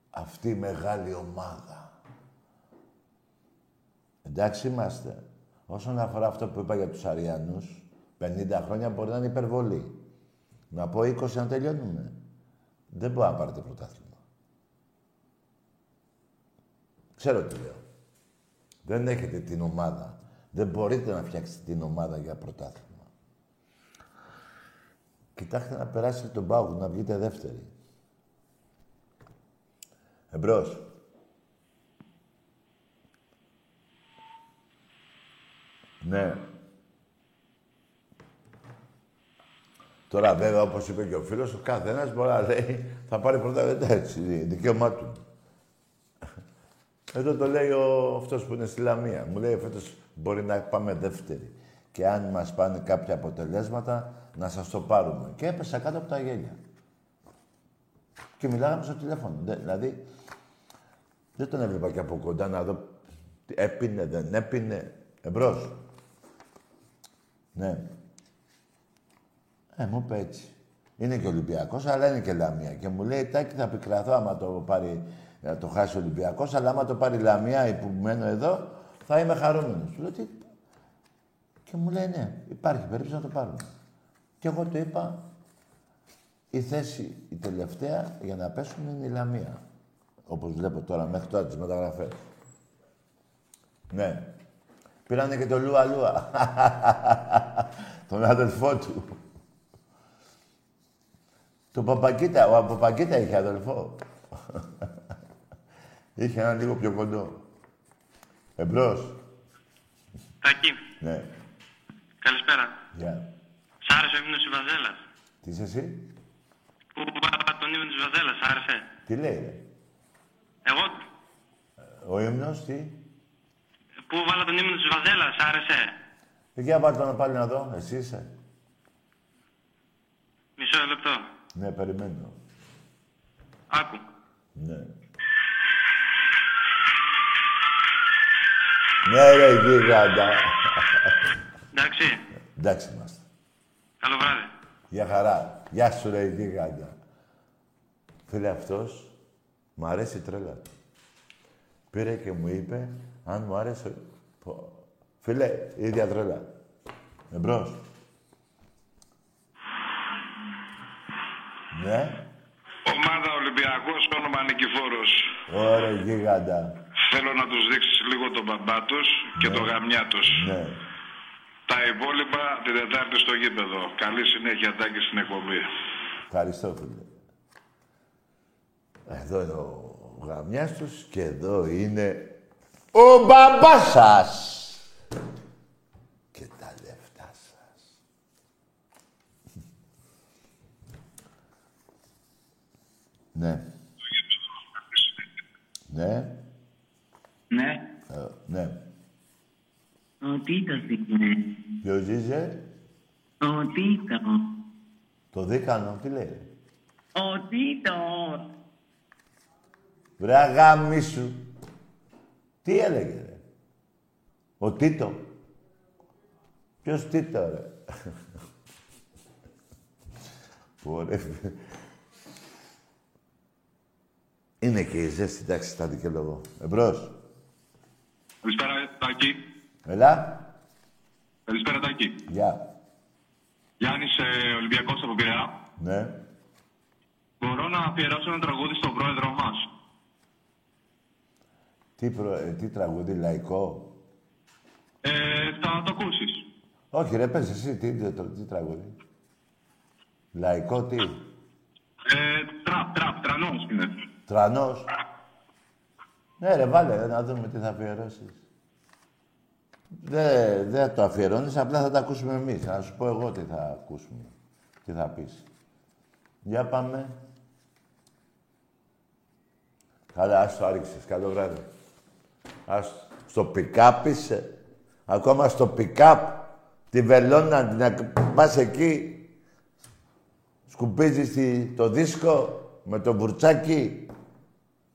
Αυτή η μεγάλη ομάδα. Εντάξει είμαστε. Όσον αφορά αυτό που είπα για τους Αριανούς, 50 χρόνια μπορεί να είναι υπερβολή. Να πω 20 να τελειώνουμε. Δεν μπορεί να πάρετε πρωτάθλημα. Ξέρω τι λέω. Δεν έχετε την ομάδα. Δεν μπορείτε να φτιάξετε την ομάδα για πρωτάθλημα. Κοιτάξτε να περάσετε τον πάγο, να βγείτε δεύτεροι. Εμπρός. Ναι. Τώρα βέβαια, όπως είπε και ο φίλος, ο καθένας μπορεί να λέει θα πάρει πρώτα δεν έτσι, δικαίωμά του. Εδώ το λέει ο, αυτός που είναι στη Λαμία. Μου λέει φέτος μπορεί να πάμε δεύτερη. Και αν μας πάνε κάποια αποτελέσματα, να σας το πάρουμε. Και έπεσα κάτω από τα γέλια. Και μιλάγαμε στο τηλέφωνο. Δηλαδή, δεν τον έβλεπα και από κοντά να δω έπινε, δεν έπινε. Εμπρός. Ναι. Ε, μου είπε έτσι. Είναι και Ολυμπιακός, αλλά είναι και Λαμία. Και μου λέει, Τάκη, θα πικραθώ άμα το πάρει, να το χάσει ο Ολυμπιακός, αλλά άμα το πάρει Λαμία που μένω εδώ, θα είμαι χαρούμενος. Του λέω, τι; Και μου λέει, ναι, υπάρχει περίπτωση να το πάρουμε. Και εγώ του είπα, η θέση η τελευταία για να πέσουν είναι η Λαμία. Όπως βλέπω τώρα, μέχρι τώρα τις μεταγραφές. Ναι. Πήρανε και το Λούα Λούα. Τον αδελφό του. Το Παπακίτα, ο Παπακίτα είχε αδελφό. είχε ένα λίγο πιο κοντό. Εμπρός. Τάκη, Ναι. καλησπέρα. Γεια. Σ' άρεσε ο ύμνος της Βαζέλας. Τι είσαι εσύ; Που βάλα τον ύμνο της Βαζέλας, σ' άρεσε; Τι λέει, ρε; Εγώ; Ο ύμνος, τι; που βάλα τον ύμνο της Βαζέλας, σ' άρεσε; Ε, Για πάρ' τον πάλι να δω. Εσύ είσαι. Μισό λεπτό. Ναι, περιμένω. Άκου. Ναι. Ναι, ρε, γίγαντα. Εντάξει. Εντάξει είμαστε. Καλό βράδυ. Γεια χαρά. Γεια σου, ρε, γίγαντα. Φίλε, αυτός μου αρέσει η τρέλα του. Πήρε και μου είπε αν μου άρεσε... Πω. Φίλε, η ίδια τρέλα. Εμπρός. Ναι. Ομάδα Ολυμπιακός, όνομα Νικηφόρος. Ωραία, γίγαντα. Θέλω να τους δείξεις λίγο τον μπαμπά τους και τον γαμιά τους. Ναι. Τα υπόλοιπα την Τετάρτη στο γήπεδο. Καλή συνέχεια, Τάκη, στην εκπομπή. Ευχαριστώ, φίλε. Εδώ είναι ο γαμιάς τους και εδώ είναι ο μπαμπάς σας. Και τα λεφτά σας. Ναι. Ναι. Ναι. Ε, ναι. Ο Τίτος είναι. Ποιος είσαι; Ο Τίτος. Το δίκανο, τι λέει; Ο Τίτος. Βρε αγάμι σου. Τι έλεγε, ρε; Ο Τίτο. Ποιος Τίτο, ρε; Πω, ρε. Είναι και η ζέστη, εντάξει, τα δικαιολογώ. Εμπρός. Καλησπέρα, Τάκη. Ελά. Καλησπέρα, Τάκη. Γεια. Γιάννης ε, Ολυμπιακός από Πειραιά. Ναι. Μπορώ να αφιερώσω ένα τραγούδι στον πρόεδρό μας; Τι, προ... ε, τι τραγούδι, λαϊκό; Ε, θα το ακούσεις. Όχι, ρε, πες εσύ, τι, τι, τι τραγούδι; Λαϊκό, τι; Ε, τραπ, τραπ, τρανός είναι. Τρανός. Ναι, ρε, βάλε, να δούμε τι θα αφιερώσεις. Δεν δεν το αφιερώνεις, απλά θα τα ακούσουμε εμείς. Να σου πω εγώ τι θα ακούσουμε. Τι θα πεις. Για πάμε. Καλά, ας το άριξες. Καλό βράδυ. Ας στο pick-up είσαι. Ακόμα στο pick-up. Τη βελόνα, να πας εκεί. Σκουπίζεις τη- το δίσκο με το μπουρτσάκι.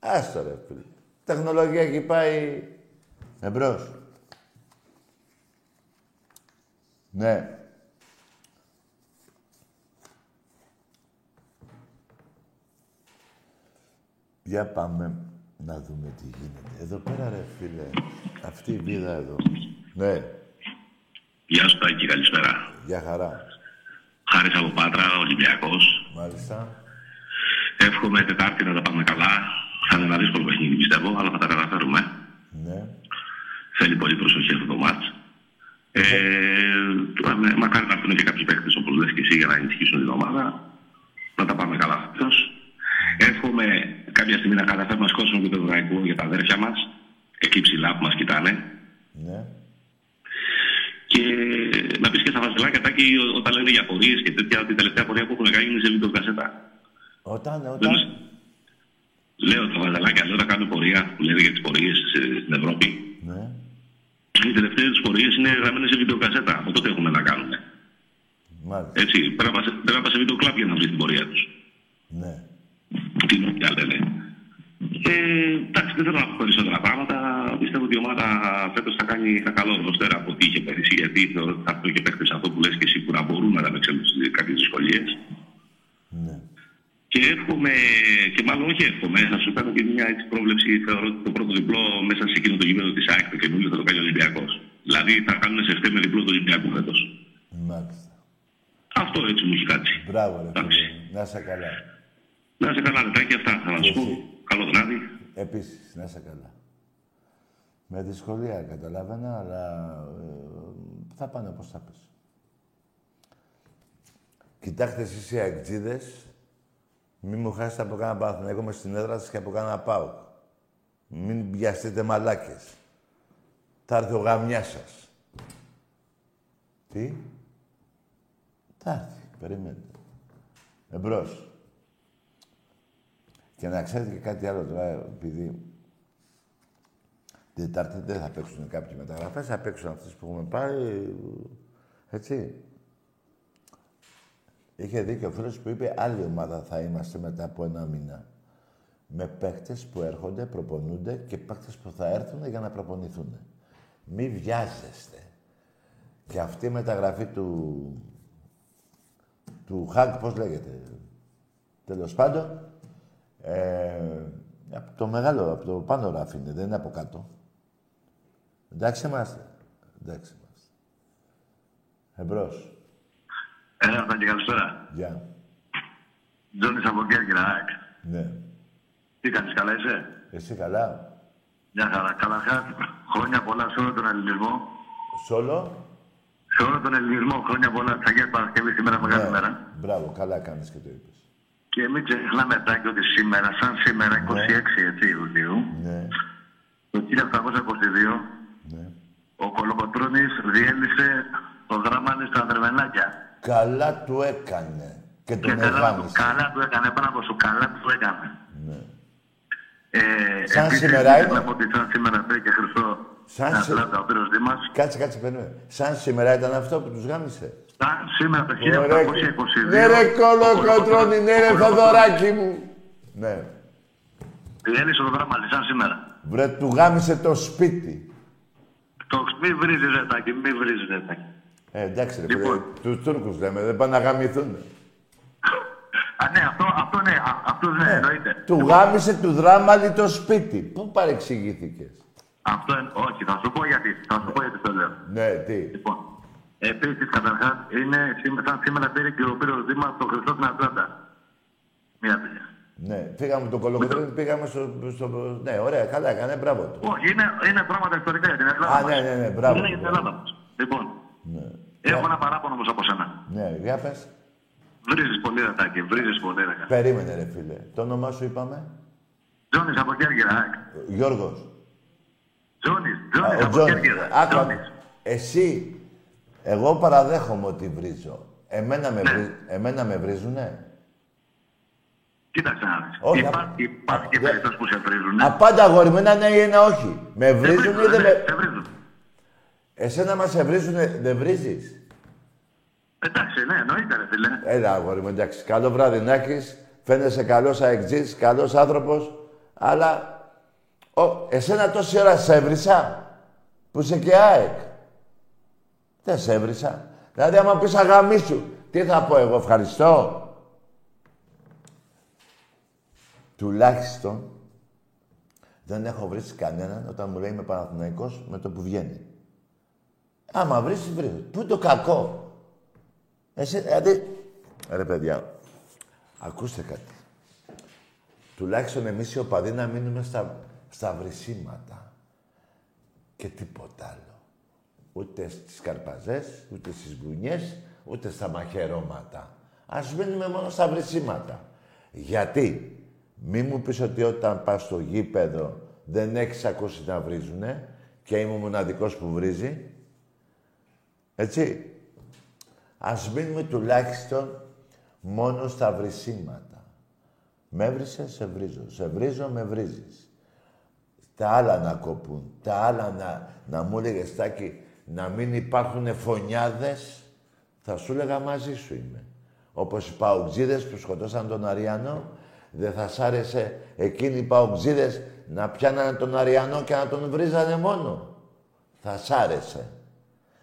Άστο ρε φίλε. Τεχνολογία έχει πάει εμπρός. Ναι. Για πάμε να δούμε τι γίνεται. Εδώ πέρα ρε φίλε, αυτή η βίδα εδώ. Ναι, Γεια σου Τάκη, καλησπέρα. για χαρά. Χάρης από Πάτρα, Ολυμπιακός. Μάλιστα. Εύχομαι Τετάρτη να τα πάμε καλά. Θα είναι ένα δύσκολο παιχνίδι πιστεύω, αλλά θα τα καταφέρουμε. Ναι. Θέλει πολύ προσοχή αυτό το μάτς. Ε, τώρα, με- μακάρι να έρθουν και κάποιοι παίχτες όπως λες και εσύ για να ενισχύσουν την ομάδα. Να τα πάμε καλά φέτος. Εύχομαι κάποια στιγμή να καταφέρουμε να σκόσουμε και το ευρωπαϊκό για τα αδέρφια μας. Εκεί ψηλά που μας κοιτάνε. Ναι. Και να πεις και στα Βασιλάκια τάκι όταν λένε για πορείες και τέτοια, ότι η τελευταία πορεία που έχουν κάνει είναι σε βιντεοκασέτα. Όταν, όταν. Λέω τα Βασιλάκια, λέω να κάνουν πορεία που λένε για τις πορείες στην Ευρώπη. Ναι. Οι τελευταίες τους πορείες είναι γραμμένες σε βιντεοκασέτα. Από τότε έχουμε να κάνουμε. Μάλιστα. Έτσι, πρέπει να πας, πρέπει να πας σε βιντεοκλάπ για να βρεις την πορεία τους. Ναι. Τι νόια λένε. Ε, εντάξει, δεν θέλω να πω περισσότερα πράγματα. Πιστεύω ότι η ομάδα φέτος θα κάνει ένα καλό ρόστερα από ό,τι είχε πέρυσι. Γιατί θεωρώ ότι θα έρθουν και παίχτε αυτό που λες και εσύ που να μπορούν να ανταμεξέλθουν σε κάποιες δυσκολίες. Ναι. Και εύχομαι, και μάλλον όχι εύχομαι, θα σου κάνω και μια έτσι πρόβλεψη. Θεωρώ ότι το πρώτο διπλό μέσα σε εκείνο το γήπεδο της ΑΕΚ το καινούριο θα το κάνει ο Ολυμπιακός. Δηλαδή θα κάνουν σε με διπλό το Ολυμπιακό φέτος. Μάλιστα. Αυτό έτσι μου έχει κάτσει. Μπράβο, ρε Εντάξει. φίλε. Να είσαι καλά. Να σε καλά, λεπτάκι αυτά θα Και σου πω. εσύ. Καλό βράδυ. Επίσης, να είσαι καλά. Με δυσκολία καταλάβαινα, αλλά ε, θα πάνε όπως θα πες. Κοιτάξτε εσείς οι αεκτζίδες, μην μου χάσετε από κάνα Παναθηναϊκό μες στην έδρα σας και από κάνα ΠΑΟΚ. Μην πιαστείτε μαλάκες. Θα έρθει ο γαμιάς σας. Τι; Θα έρθει, περιμένετε. Εμπρός. Και να ξέρετε και κάτι άλλο τώρα, επειδή την Τετάρτη δεν θα παίξουν κάποιοι μεταγραφές, θα παίξουν αυτές που έχουμε πάρει, έτσι. Είχε δίκιο ο φίλος που είπε άλλη ομάδα θα είμαστε μετά από ένα μήνα. Με παίχτες που έρχονται, προπονούνται και παίχτες που θα έρθουν για να προπονηθούν. Μη βιάζεστε. Και αυτή η μεταγραφή του... του Χάγκ, πώς λέγεται, τέλος πάντων, ε, από το μεγάλο, από το πάνω ράφι είναι, δεν είναι από κάτω. Εντάξει είμαστε. Εντάξει είμαστε. Εμπρός. Έλα, θα και καλησπέρα. Γεια. Τζόνις από Κέρκυρα, ΑΕΚ. Ναι. Τι κάνεις, καλά είσαι; Εσύ καλά; Μια χαρά. Καταρχάς, χρόνια πολλά σε όλο τον ελληνισμό. Σόλο. Σε όλο τον ελληνισμό, χρόνια πολλά. Της Αγίας Παρασκευής σήμερα μεγάλη Ναι. μέρα. Μπράβο, καλά κάνεις και το είπες. Και μην ξεχνάμε τάκι ότι σήμερα, σαν σήμερα, 26 έτσι, Ιουλίου, Ναι. το 1722, Ναι. ο Κολοκοτρώνης διέλυσε το δράμα της στα Δερμενάκια. Καλά του έκανε. Και Και τον καλά, του- εγάμισε. καλά του έκανε, πάνω από σου, καλά του έκανε. Ναι. Ε, Σαν επίσης, σήμερα μην είναι. ξεχνάμε ότι σαν σήμερα πήρε και Χριστό Σαν στην σε- Ατλάντα, ο πύρος Δήμας. Κάτσε, κάτσε, περίμενε. Σαν σήμερα ήταν αυτό που τους γάμισε; Σαν σήμερα το Ωραία. 1822. Ναι ρε ο κολοκοτρώνη, ναι ρε Κολοκοτρώνης Θοδωράκι μου. Ναι. Διέλυσε τον Δράμαλη, σαν σήμερα. Βρε, του γάμησε το σπίτι. Το μη βρίζεις ρε Τάκη, μη βρίζεις ρε Τάκη. Ε, εντάξει ρε Λοιπόν. φίλε, τους Τούρκους λέμε, δεν πάνε να γαμηθούν. Α, ναι, αυτό, αυτό ναι, α, αυτό ναι, εννοείται. Του γάμησε του Δράμαλη το σπίτι. Πού παρεξηγήθηκες; Αυτό, εν- όχι, θα σου πω γιατί, θα σου πω γιατί το λέω. Ναι, τι; Λοιπόν, επίσης, καταρχάς, είναι, σήμε- σαν σήμερα πήρε και ο Πύρρος Δήμας το χρυσό στην Ατλάντα. Μία δουλειά. Ναι, φύγαμε το κολοκοτρώνη, πήγαμε στο, στο... Ναι, ωραία, καλά έκανε, μπράβο του. Όχι, είναι, είναι πράγματα ιστορικά για την Ελλάδα. Α, μας. ναι, ναι, ναι, μπράβο. Είναι για την Ελλάδα μας. Λοιπόν, Ναι. Έχω ένα παράπονο όμως από σένα. Ναι, για πες. Βρίζεις πολύ ρετάκι, βρίζεις πολύ ρετάκι. Περίμενε ρε φίλε. Το όνομά σου είπαμε; Τζόνις από Κέρκυρα, ΑΕΚ. Γιώργος. Τζόνις, Α, Τζόνις Ο από Τζόνις. Κέρκυρα. Άκου, Τζόνις. εσύ, εγώ παραδέχομαι ότι βρίζω. Εμένα με, Ναι. βρίζ, εμένα με βρίζουνε; Κοίταξε να δεις. Όχι, Υπάρχει, απ- υπάρχει και απ- περίπτωση που σε βρίζουν. Απάντα αγόρι μου, ένα ναι ή ένα όχι. Με βρίζουν ή δεν ναι, με... σε βρίζουν. Εσένα μας σε βρίζουνε, δεν βρίζεις; Εντάξει, ναι, εννοείται ρε φίλε. Έλα, αγόρι μου, εντάξει. Καλό βράδυ να έχεις. Φαίνεσαι καλός αεκτζής, καλός άνθρωπος. Αλλά, ο, εσένα τόση ώρα σε έβρισα, που είσαι και ΑΕΚ; Δεν σε έβρισα. Δηλαδή, άμα πεις αγαμίσου, τι θα πω εγώ, ευχαριστώ. Τουλάχιστον, δεν έχω βρει κανέναν όταν μου λέει είμαι Παναθηναϊκός με το που βγαίνει. Άμα βρεις, βρεις. Πού είναι το κακό; Εσύ, δηλαδή... Ρε παιδιά, ακούστε κάτι. Τουλάχιστον εμείς οι οπαδοί να μείνουμε στα, στα βρυσίματα. Και τίποτα άλλο. Ούτε στις καρπαζές, ούτε στις μπουνιές, ούτε στα μαχαιρώματα. Ας μείνουμε μόνο στα βρυσίματα. Γιατί, μη μου πεις ότι όταν πας στο γήπεδο δεν έχεις ακούσει να βρίζουνε και είμαι ο μοναδικός που βρίζει. Έτσι. Ας μείνουμε τουλάχιστον μόνο στα βρυσίματα. Με έβρισε, σε βρίζω. Σε βρίζω, με βρίζεις. Τα άλλα να κοπούν. Τα άλλα να, να μου έλεγε Στάκη, να μην υπάρχουν φωνιάδες, θα σου έλεγα μαζί σου είμαι. Όπως οι παουτζίδες που σκοτώσαν τον Αριανό, δεν θα σ' άρεσε εκείνοι οι παουτζίδες να πιάνανε τον Αριανό και να τον βρίζανε μόνο. Θα σ' άρεσε.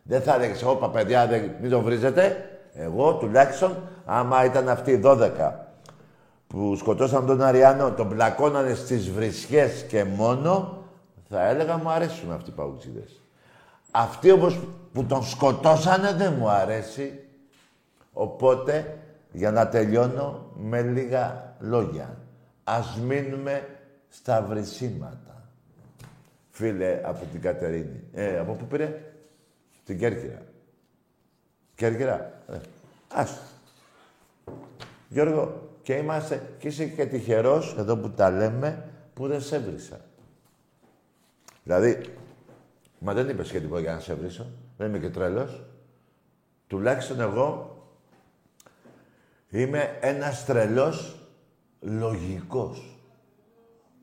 Δεν θα έλεγες, όπα παιδιά, δεν, μην τον βρίζετε. Εγώ τουλάχιστον, άμα ήταν αυτοί οι 12 που σκοτώσαν τον Αριανό, τον πλακώνανε στις βρισιές και μόνο, θα έλεγα μου αρέσουν αυτοί οι παουτσίδες. Αυτοί όμως που τον σκοτώσανε δεν μου αρέσει. Οπότε, για να τελειώνω με λίγα λόγια. Ας μείνουμε στα βρυσίματα. Φίλε από την Κατερίνη. Ε, από πού πήρε; Την Κέρκυρα. Κέρκυρα. Ε. Ας. Γιώργο, και είμαστε, και είσαι και τυχερός, εδώ που τα λέμε, που δεν σε έβρισα. Δηλαδή, μα δεν είπες σχετικό για να σε βρίσω. Δεν είμαι και τρελός. Τουλάχιστον εγώ είμαι ένας τρελός λογικός.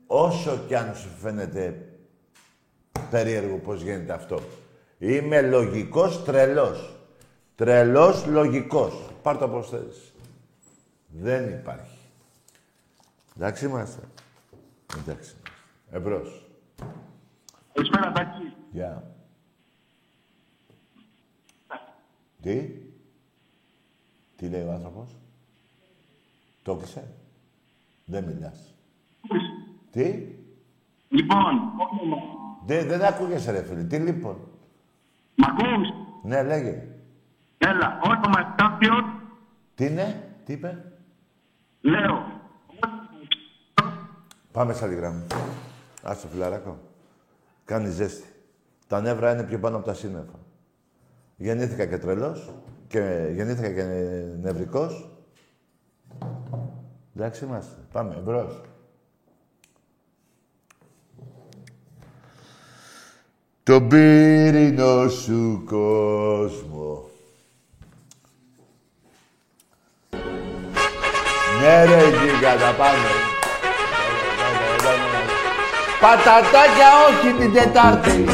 Όσο κι αν σου φαίνεται περίεργο πώς γίνεται αυτό. Είμαι λογικός τρελός. Τρελός λογικός. Πάρ' το πώς θέλεις. Δεν υπάρχει. Εντάξει είμαστε. Εντάξει. Εμπρός. Καλησπέρα, Τάκη. Γεια. Τι; Τι λέει ο άνθρωπος; Το κλείσε. Δεν μιλάς. Τι; Λοιπόν, Δεν, δεν ακούγεσαι ρε φίλε. Τι λοιπόν; Μ' ακούς. Ναι, λέγε. Έλα, όνομα κάποιον, Τι είναι. Τι είπε; λέω. Πάμε σε άλλη γραμμή. Άστο φιλαράκο. Κάνει ζέστη. Τα νεύρα είναι πιο πάνω από τα σύννεφα. Γεννήθηκα και τρελός και γεννήθηκα και νευρικός. Εντάξει είμαστε. Πάμε, εμπρός. Το πύρινο σου κόσμο. Ναι ρε γίγαντα, πάμε. Πατατάκια όχι την Τετάρτη.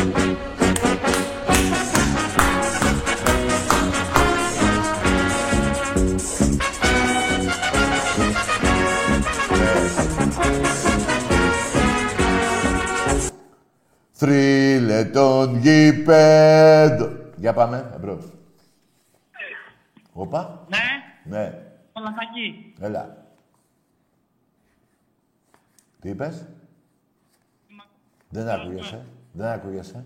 Θρύλε τον γήπεδο. Για πάμε, εμπρός. Όπα. Ναι, Ναι, το λαθακί. έλα. Τι είπες; Δεν ακούγεσαι. Δεν ακούγεσαι.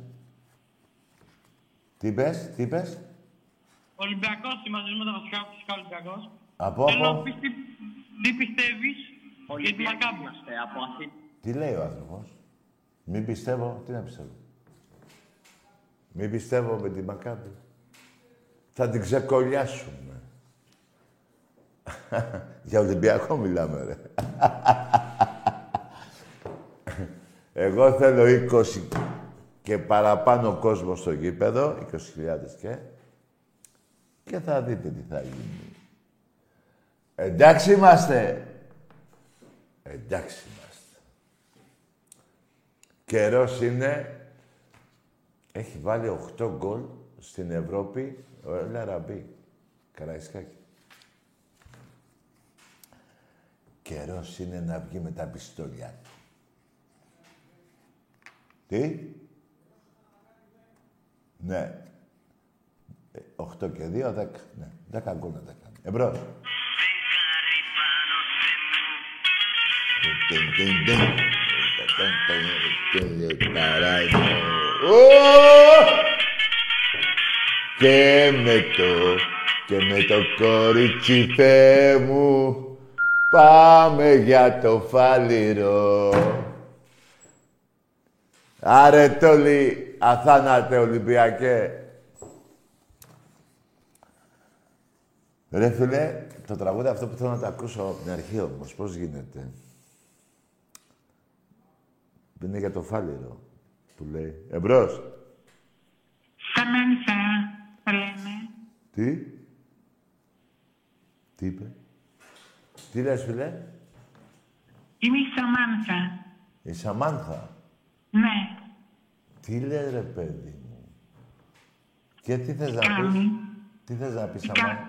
Τι είπες, τι είπες; Ολυμπιακός, είμαστε με τα βασικά φυσικά Ολυμπιακός. Από, Θέλω να από. πεις τι, τι πιστεύεις για τη Μακάμπη. από Αθήνα. Τι λέει ο άνθρωπος; Μην πιστεύω. Τι να πιστεύω. Μην πιστεύω με τη Μακάμπη. Θα την ξεκολλιάσουμε. Για Ολυμπιακό μιλάμε, ρε. Εγώ θέλω 20 και παραπάνω κόσμο στο γήπεδο, 20.000 και, και θα δείτε τι θα γίνει. Εντάξει είμαστε. Εντάξει είμαστε. Καιρός είναι, έχει βάλει 8 γκολ στην Ευρώπη ο Ελαραμπή. Καραϊσκάκη. Καιρός είναι να βγει με τα πιστόλια του. Τι? Ναι. Ε, 8 και 2, 10. Ναι, 10 γκολ να τα κάνει. Εμπρός. Και με το, και με το κορίτσι Θεέ μου Πάμε για το φάληρο. Άρε τόλι, αθάνατε Ολυμπιακέ. Ρε φίλε, το τραγούδι αυτό που θέλω να το ακούσω από την αρχή όμως, πώς γίνεται; Είναι για το φάληρο, που λέει. Εμπρός. Σαμάνθα, θα λέμε. Τι; Τι είπε; Τι λες, φίλε; Είμαι η Σαμάνθα. Η Σαμάνθα. Ναι. Τι λέει ρε παιδί μου; Και τι θες να κάνει; πεις; Τι θες να πεις, Τι Σαμάνθα. κα-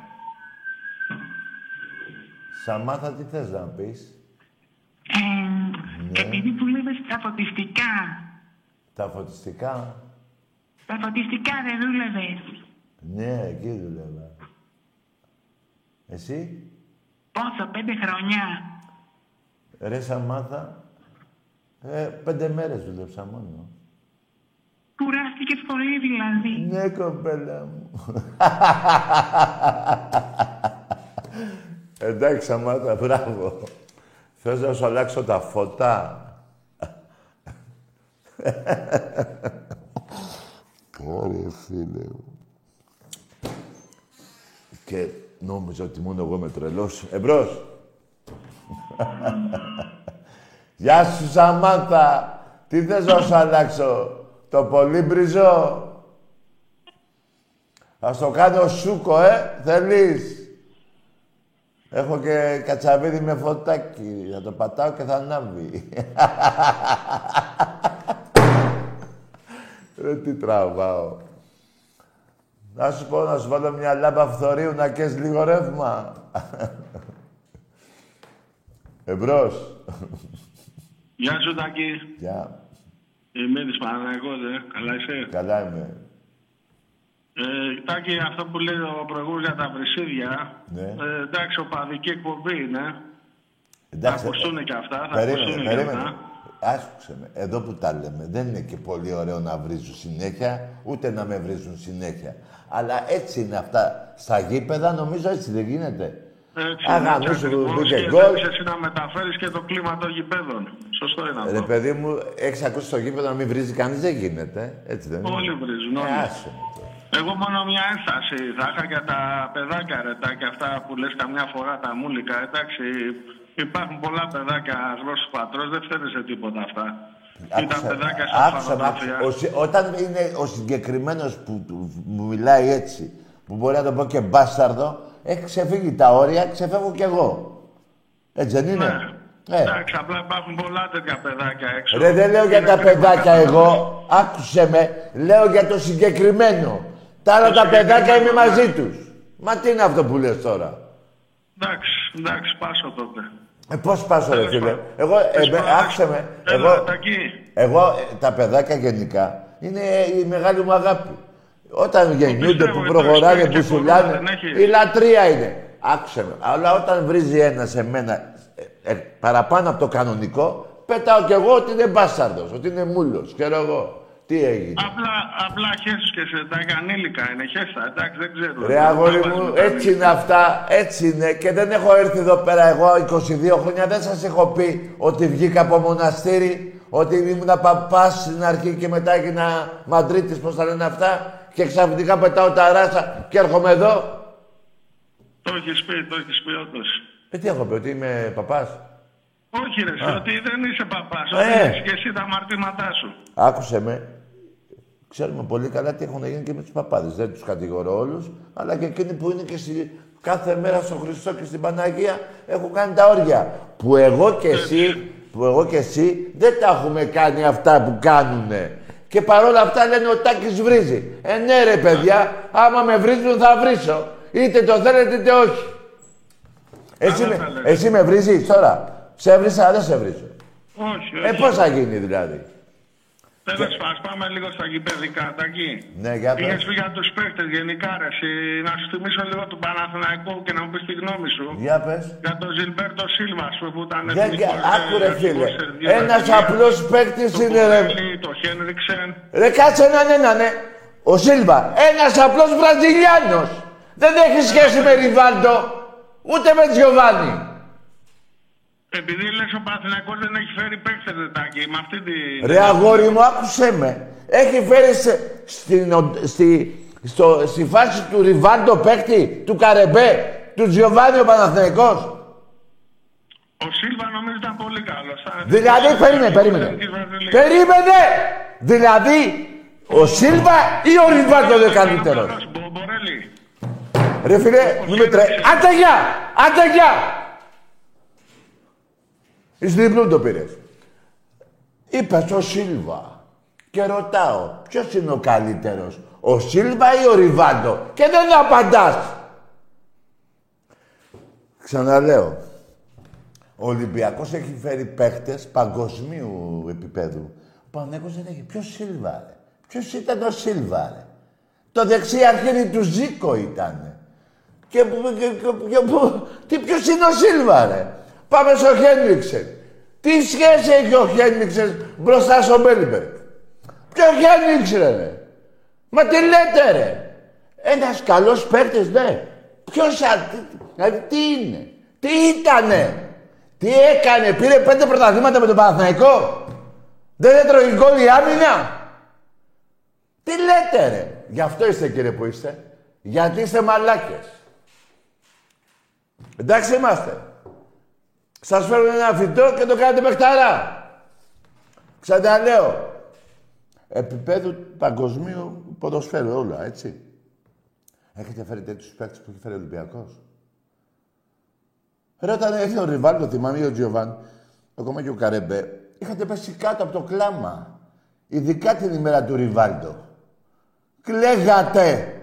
Σαμάνθα, τι θες να πεις; Ε, Επειδή δούλευε στα φωτιστικά. Τα φωτιστικά. Στα φωτιστικά δεν δούλευε. Ναι, εκεί δούλευα. Εσύ, Πόσο, πέντε χρονιά. ρε Σαμάνθα. Ε, πέντε μέρες δούλεψα μόνο. Κουράστηκε πολύ δηλαδή. Ναι, κοπέλα μου. Εντάξει, Σαμάτα, μπράβο. Θες να σου αλλάξω τα φώτα; Ωραία, φίλε μου. Και νόμιζα ότι μόνο εγώ είμαι τρελός. Εμπρός. Γεια σου, Σαμάντα. Τι θες να σου αλλάξω. Το πολύ μπριζό. Ας το κάνω σούκο, ε. Θέλεις; Έχω και κατσαβίδι με φωτάκι. Να το πατάω και θα ανάβει. Ρε τι τραβάω. Να σου πω να σου βάλω μια λάμπα φθορείου να καίς λίγο ρεύμα. Εμπρός. Γεια σου, Τάκη. Γεια. Είμαι της Παναγιώτης, ε. Καλά είσαι; Καλά είμαι. Ε, Τάκη, αυτό που λέει ο προηγούμενος για τα βρυσίδια, Ναι. ε, εντάξει, οπαδική εκπομπή είναι. Εντάξει, θα ακουστούν και αυτά, θα Περίμενε, ακουστούν και περίμενε. αυτά. Άκουσε με. Εδώ που τα λέμε, δεν είναι και πολύ ωραίο να βρίζουν συνέχεια, ούτε να με βρίζουν συνέχεια. Αλλά έτσι είναι αυτά. Στα γήπεδα νομίζω έτσι δεν γίνεται. Έτσι, Αγα, έτσι μη σου ακριβώς. μπήκε Και γκολ. θέλεις εσύ να μεταφέρεις και το κλίμα των γηπέδων. Σωστό είναι αυτό. Ρε παιδί μου, έχεις ακούσει στο γήπεδο να μην βρίζει κανείς, δεν γίνεται. Έτσι δεν είναι. Όλοι βρίζουν, Ε, όλοι. άσε με τώρα. Εγώ μόνο μια ένσταση θα είχα για τα παιδάκια ρε και αυτά που λες καμιά φορά τα μούλικα. Εντάξει, υπάρχουν πολλά παιδάκια γνώστου πατρός, δεν φταίνε σε τίποτα αυτά. Ήταν Άκουσα, παιδάκια στα άκουσα, με, φανατοφιά. άκουσα. Ο συ- όταν είναι ο συγκεκριμένος που του- μου μιλάει έτσι, που μπορεί να το πω και μπάσταρδο, έχει ξεφύγει τα όρια, ξεφεύγω κι εγώ. Έτσι δεν είναι; Ε. Εντάξει, απλά υπάρχουν πολλά τέτοια παιδάκια έξω. Ρε, δεν λέω για Είναι τα κρίμα παιδάκια κατά- εγώ. Άκουσε με. Λέω για το συγκεκριμένο. Τα άλλα Το τα παιδάκια είμαι συγκεκριμένο, μαζί ναι. τους. Μα τι είναι αυτό που λες τώρα; Εντάξει, εντάξει, πάσω τότε. Ε, πώς πάσω ρε Τέλος φίλε; πάντων. Εγώ, ε, Τέλος με- πάντων, άκουσε με. Έλα, Εγώ, Τακί. εγώ, ε, τα παιδάκια γενικά, είναι η μεγάλη μου αγάπη. Όταν γεννιούνται, πιστεύω, που το προχωράνε, πιστεύω που και σου πολύ, λάνε, δεν έχει. η λατρεία είναι. Άκουσε με. Αλλά όταν βρίζει ένας σε μένα ε, ε, παραπάνω από το κανονικό, πετάω κι εγώ ότι είναι μπάσταρδος, ότι είναι μούλος. Ξέρω εγώ. Τι έγινε; Απλά, απλά χέσου και σε τα ανήλικα είναι, χέστα, εντάξει, δεν ξέρω. Ρε αγόρι μου, έτσι είναι αυτά, έτσι είναι και δεν έχω έρθει εδώ πέρα εγώ 22 χρόνια, δεν σας έχω πει ότι βγήκα από μοναστήρι, ότι ήμουν παπάς στην αρχή και μετά έγινα μαντρίτης, πώς τα λένε αυτά, και ξαφνικά πετάω τα ράσα και έρχομαι εδώ. Το έχεις πει, το έχεις πει όντως. Ε, τι έχω πει, ότι είμαι παπάς; Όχι ρε, Α. ότι δεν είσαι παπάς, Ε. ότι έχεις και εσύ τα αμαρτήματά σου. Άκουσε με. Ξέρουμε πολύ καλά τι έχουν γίνει και με τους παπάδες. Δεν τους κατηγορώ όλους, αλλά και εκείνοι που είναι και στη... κάθε μέρα στο Χριστό και στην Παναγία έχουν κάνει τα όρια. Που εγώ και εσύ, που εγώ και εσύ δεν τα έχουμε κάνει αυτά που κάνουνε. Και παρόλα αυτά λένε ο Τάκης βρίζει. Ε, ναι ρε παιδιά, άμα με βρίζουν θα βρίσω. Είτε το θέλετε είτε όχι. Εσύ, με, εσύ με βρίζεις τώρα; Σε βρίζα, δεν σε βρίζω. Όχι, όχι. Ε, πώς θα γίνει δηλαδή; Τέλος πάντων, πάμε λίγο στα γηπαιδικά, Τακί. Ναι, για πες. Είχες πει για τους παίχτες γενικά, ρε, εσύ, να σου θυμίσω λίγο του Παναθηναϊκού και να μου πεις τη γνώμη σου. Για πες. Για τον Ζιλμπέρτο Σίλβα, ας πούμε, που ήταν Για, για, άκου ρε φίλε. Ένας απλός παίκτης είναι ρε. Το Χένριξεν. Ρε κάτσε έναν έναν, ναι. Ο Σίλβα, ένας απλός Βραζιλιάνος. Δεν έχει σχέση με Ριβάλτο, ούτε με Τζιοβάνι. Επειδή λες ο Παναθηναϊκός δεν έχει φέρει παίκτες δετάκι, με αυτή τη... Ρε αγόρι μου, άκουσέ με. Έχει φέρει σε, στην, ο- στη, στο, στη φάση του Ριβάντο παίκτη, του Καρεμπέ, του Τζιοβάνι ο Παναθηναϊκός. Ο Σίλβα νομίζω ήταν πολύ καλός. Θα- Δηλαδή, περίμενε, περίμενε. Εθνική Βραζιλία. Περίμενε! Δηλαδή, ο Σίλβα ή ο Ριβάντο είναι καλύτερος; Καλός, Μπο- Μπορέλη. Ρε φίλε, μην με τρέ... Άντε γεια! Άντε γεια! Εις διπλού το πήρες. Είπα στο Σίλβα και ρωτάω ποιος είναι ο καλύτερος, ο Σίλβα ή ο Ριβάντο και δεν απαντάς. Ξαναλέω, ο Ολυμπιακός έχει φέρει παίχτες παγκοσμίου επίπεδου. Ο Παναγιώτος δεν έχει. Ποιος Σίλβα, ρε. Ποιος ήταν ο Σίλβα, ρε. Το δεξί αρχίδι του Ζήκο ήταν. Και, που- και, και, και που- τι ποιος είναι ο Σίλβα, ρε. Πάμε στο Χένριξεν. Τι σχέση έχει ο Χένριξεν μπροστά στο Μέλμπεργκ; Ποιο Χένριξεν, ρε. Μα τι λέτε, ρε; Ένας καλός παίκτης, ναι. Ποιος, α- τι, δηλαδή, τι είναι; Τι ήτανε; Τι έκανε; Πήρε πέντε πρωταθλήματα με τον Παναθηναϊκό; Δεν έτρωγε γκολ η άμυνα; Τι λέτε ρε; Γι' αυτό είστε κύριε που είστε. Γιατί είστε μαλάκες. Εντάξει είμαστε. Σας φέρνω ένα φυτό και το κάνετε παιχταρά. Ξαναλέω. Επιπέδου παγκοσμίου ποδοσφαίρου όλα, έτσι. Έχετε φέρει τέτοιους παίκτες που έχει φέρει ο Ολυμπιακός; Ρε όταν ήρθε ο Ριβάλτο, θυμάμαι ή ο Τζιοβάν, ακόμα και ο Καρέμπε, είχατε πέσει κάτω από το κλάμα. Ειδικά την ημέρα του Ριβάλτο. Κλαίγατε.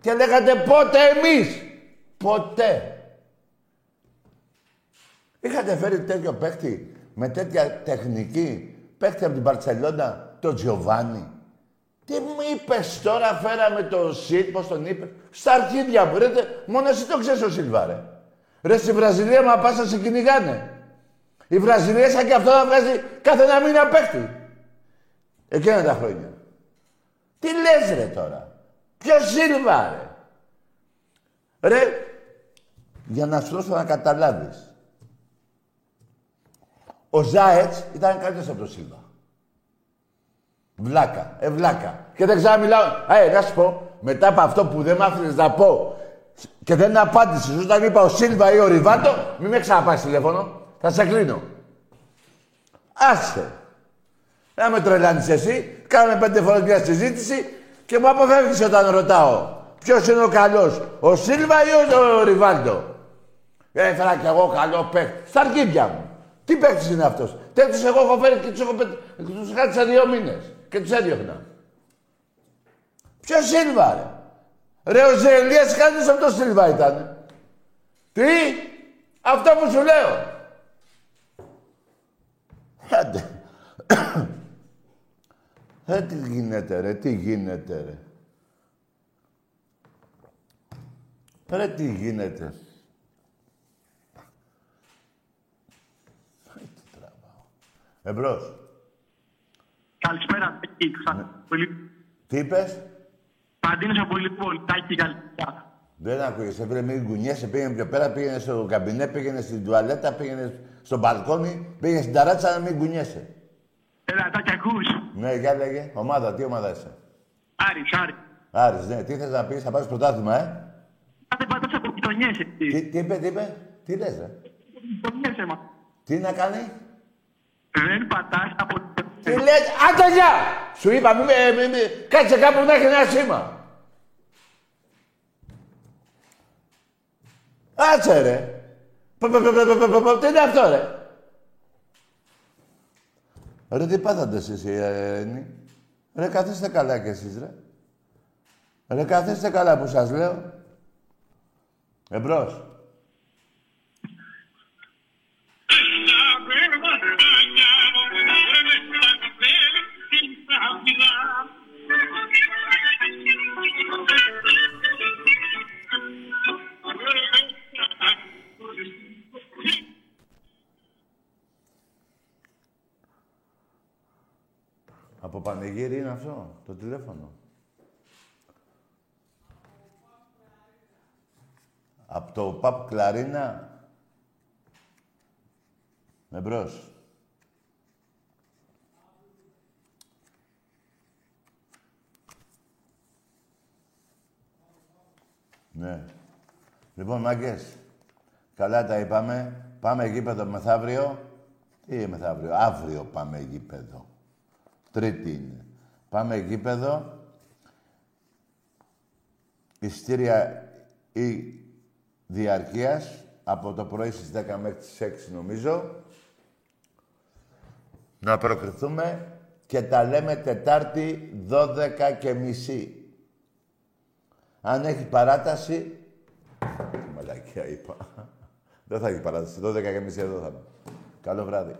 Και λέγατε πότε εμείς. Ποτέ. Είχατε φέρει τέτοιο παίχτη με τέτοια τεχνική. Παίχτη από την Παρσελόνα, το Τζιοβάνι. Τι μου είπες τώρα, φέραμε το Σιτ, πώς τον είπες. Στα αρχίδια μου, ρε, τε- μόνο εσύ το ξέρεις ο Σίλβα, ρε. Ρε, στη Βραζιλία, μα πας να σε κυνηγάνε. Η Βραζιλία σαν και αυτό να βγάζει κάθε ένα μήνα παίχτη. Εκείνα τα χρόνια. Τι λες ρε τώρα. Ποιος Σίλβα ρε. Ρε, για να σου δώσω να καταλάβεις. Ο Ζάετς ήταν καλύτερος από τον Σίλβα. Βλάκα, ε βλάκα. Και δεν ξαναμιλάω. Ε, να σου πω, μετά από αυτό που δεν μ' άφηνες να πω και δεν απάντησες όταν είπα ο Σίλβα ή ο Ριβάτο, μην με ξαναπάς τηλέφωνο. Θα σε κλείνω. Άσε. Να με τρελάνεις εσύ, κάναμε πέντε φορές μια συζήτηση και μου αποφεύγεις όταν ρωτάω. Ποιος είναι ο καλός, ο Σίλβα ή ο, ο Ριβάλτο. Έφερα κι εγώ καλό παίκτη. Στα αρχίδια μου. Τι παίκτης είναι αυτός; Τέτοιους εγώ έχω φέρει και τους έχω πετ... τους κράτησα δύο μήνες. Και τους έδιωχνα. Ποιος Σίλβα ρε; Ρε ο Ζελίας κάνεις από το Σίλβα ήταν. Τι; Αυτό που σου λέω. Άντε. Ε, τι γίνεται ρε, τι γίνεται ρε. Ρε, τι γίνεται. Ε, τι τραβάω. Εμπρός. Καλησπέρα, Τάκη. Ναι. Πολύ... Τι είπες; Παντίνος από Λιβόλη. Τάκη, καλησπέρα. Δεν ακούγεσαι, φίλε, μην κουνιέσαι. Πήγαινε πιο πέρα, πήγαινε στο καμπινέ, πήγαινε στην τουαλέτα, πήγαινε στο μπαλκόνι, πήγαινε στην ταράτσα να μην κουνιέσαι. Έλα, Τάκη, ακούς. Ναι, για λέγε. Ομάδα, τι ομάδα είσαι; Άρης, Άρης. Άρης, ναι. Τι θες να πεις, θα πάρεις πρωτάθλημα, ε; Κάθε πατάς από γειτονιές, εσύ. Τι, τι είπε, τι είπε. Τι λες, ρε. Γειτονιές, έμα. Τι να κάνει; Δεν πατάς από Τι λες, άντε γεια! Σου είπα, μη, με- μη, μη, κάτσε κάπου να έχει ένα σήμα. Άτσε ρε. Πο, πο, πο, πο, πο, πο, πο, Τι είναι αυτό ρε; Ρε τι πάθατε εσείς οι Ελλήνοι. Ρε καθίστε καλά κι εσείς ρε. Ρε καθίστε καλά που σας λέω. Εμπρός. Από Πανεγύρι είναι αυτό, το τηλέφωνο. Από το ΠΑΠ Κλαρίνα. Με μπρος. Ναι. Λοιπόν, μάγκες, καλά τα είπαμε. Πάμε γήπεδο μεθαύριο. Τι μεθαύριο, αύριο πάμε γήπεδο. Τρίτη είναι. Πάμε γήπεδο. Ιστήρια ή διαρκείας από το πρωί στις 10 μέχρι τις 6 νομίζω. Να προκριθούμε και τα λέμε Τετάρτη 12 και μισή. Αν έχει παράταση... Τι μαλακία είπα. Δεν θα έχει παράταση. 12 και μισή εδώ θα είμαι. Καλό βράδυ.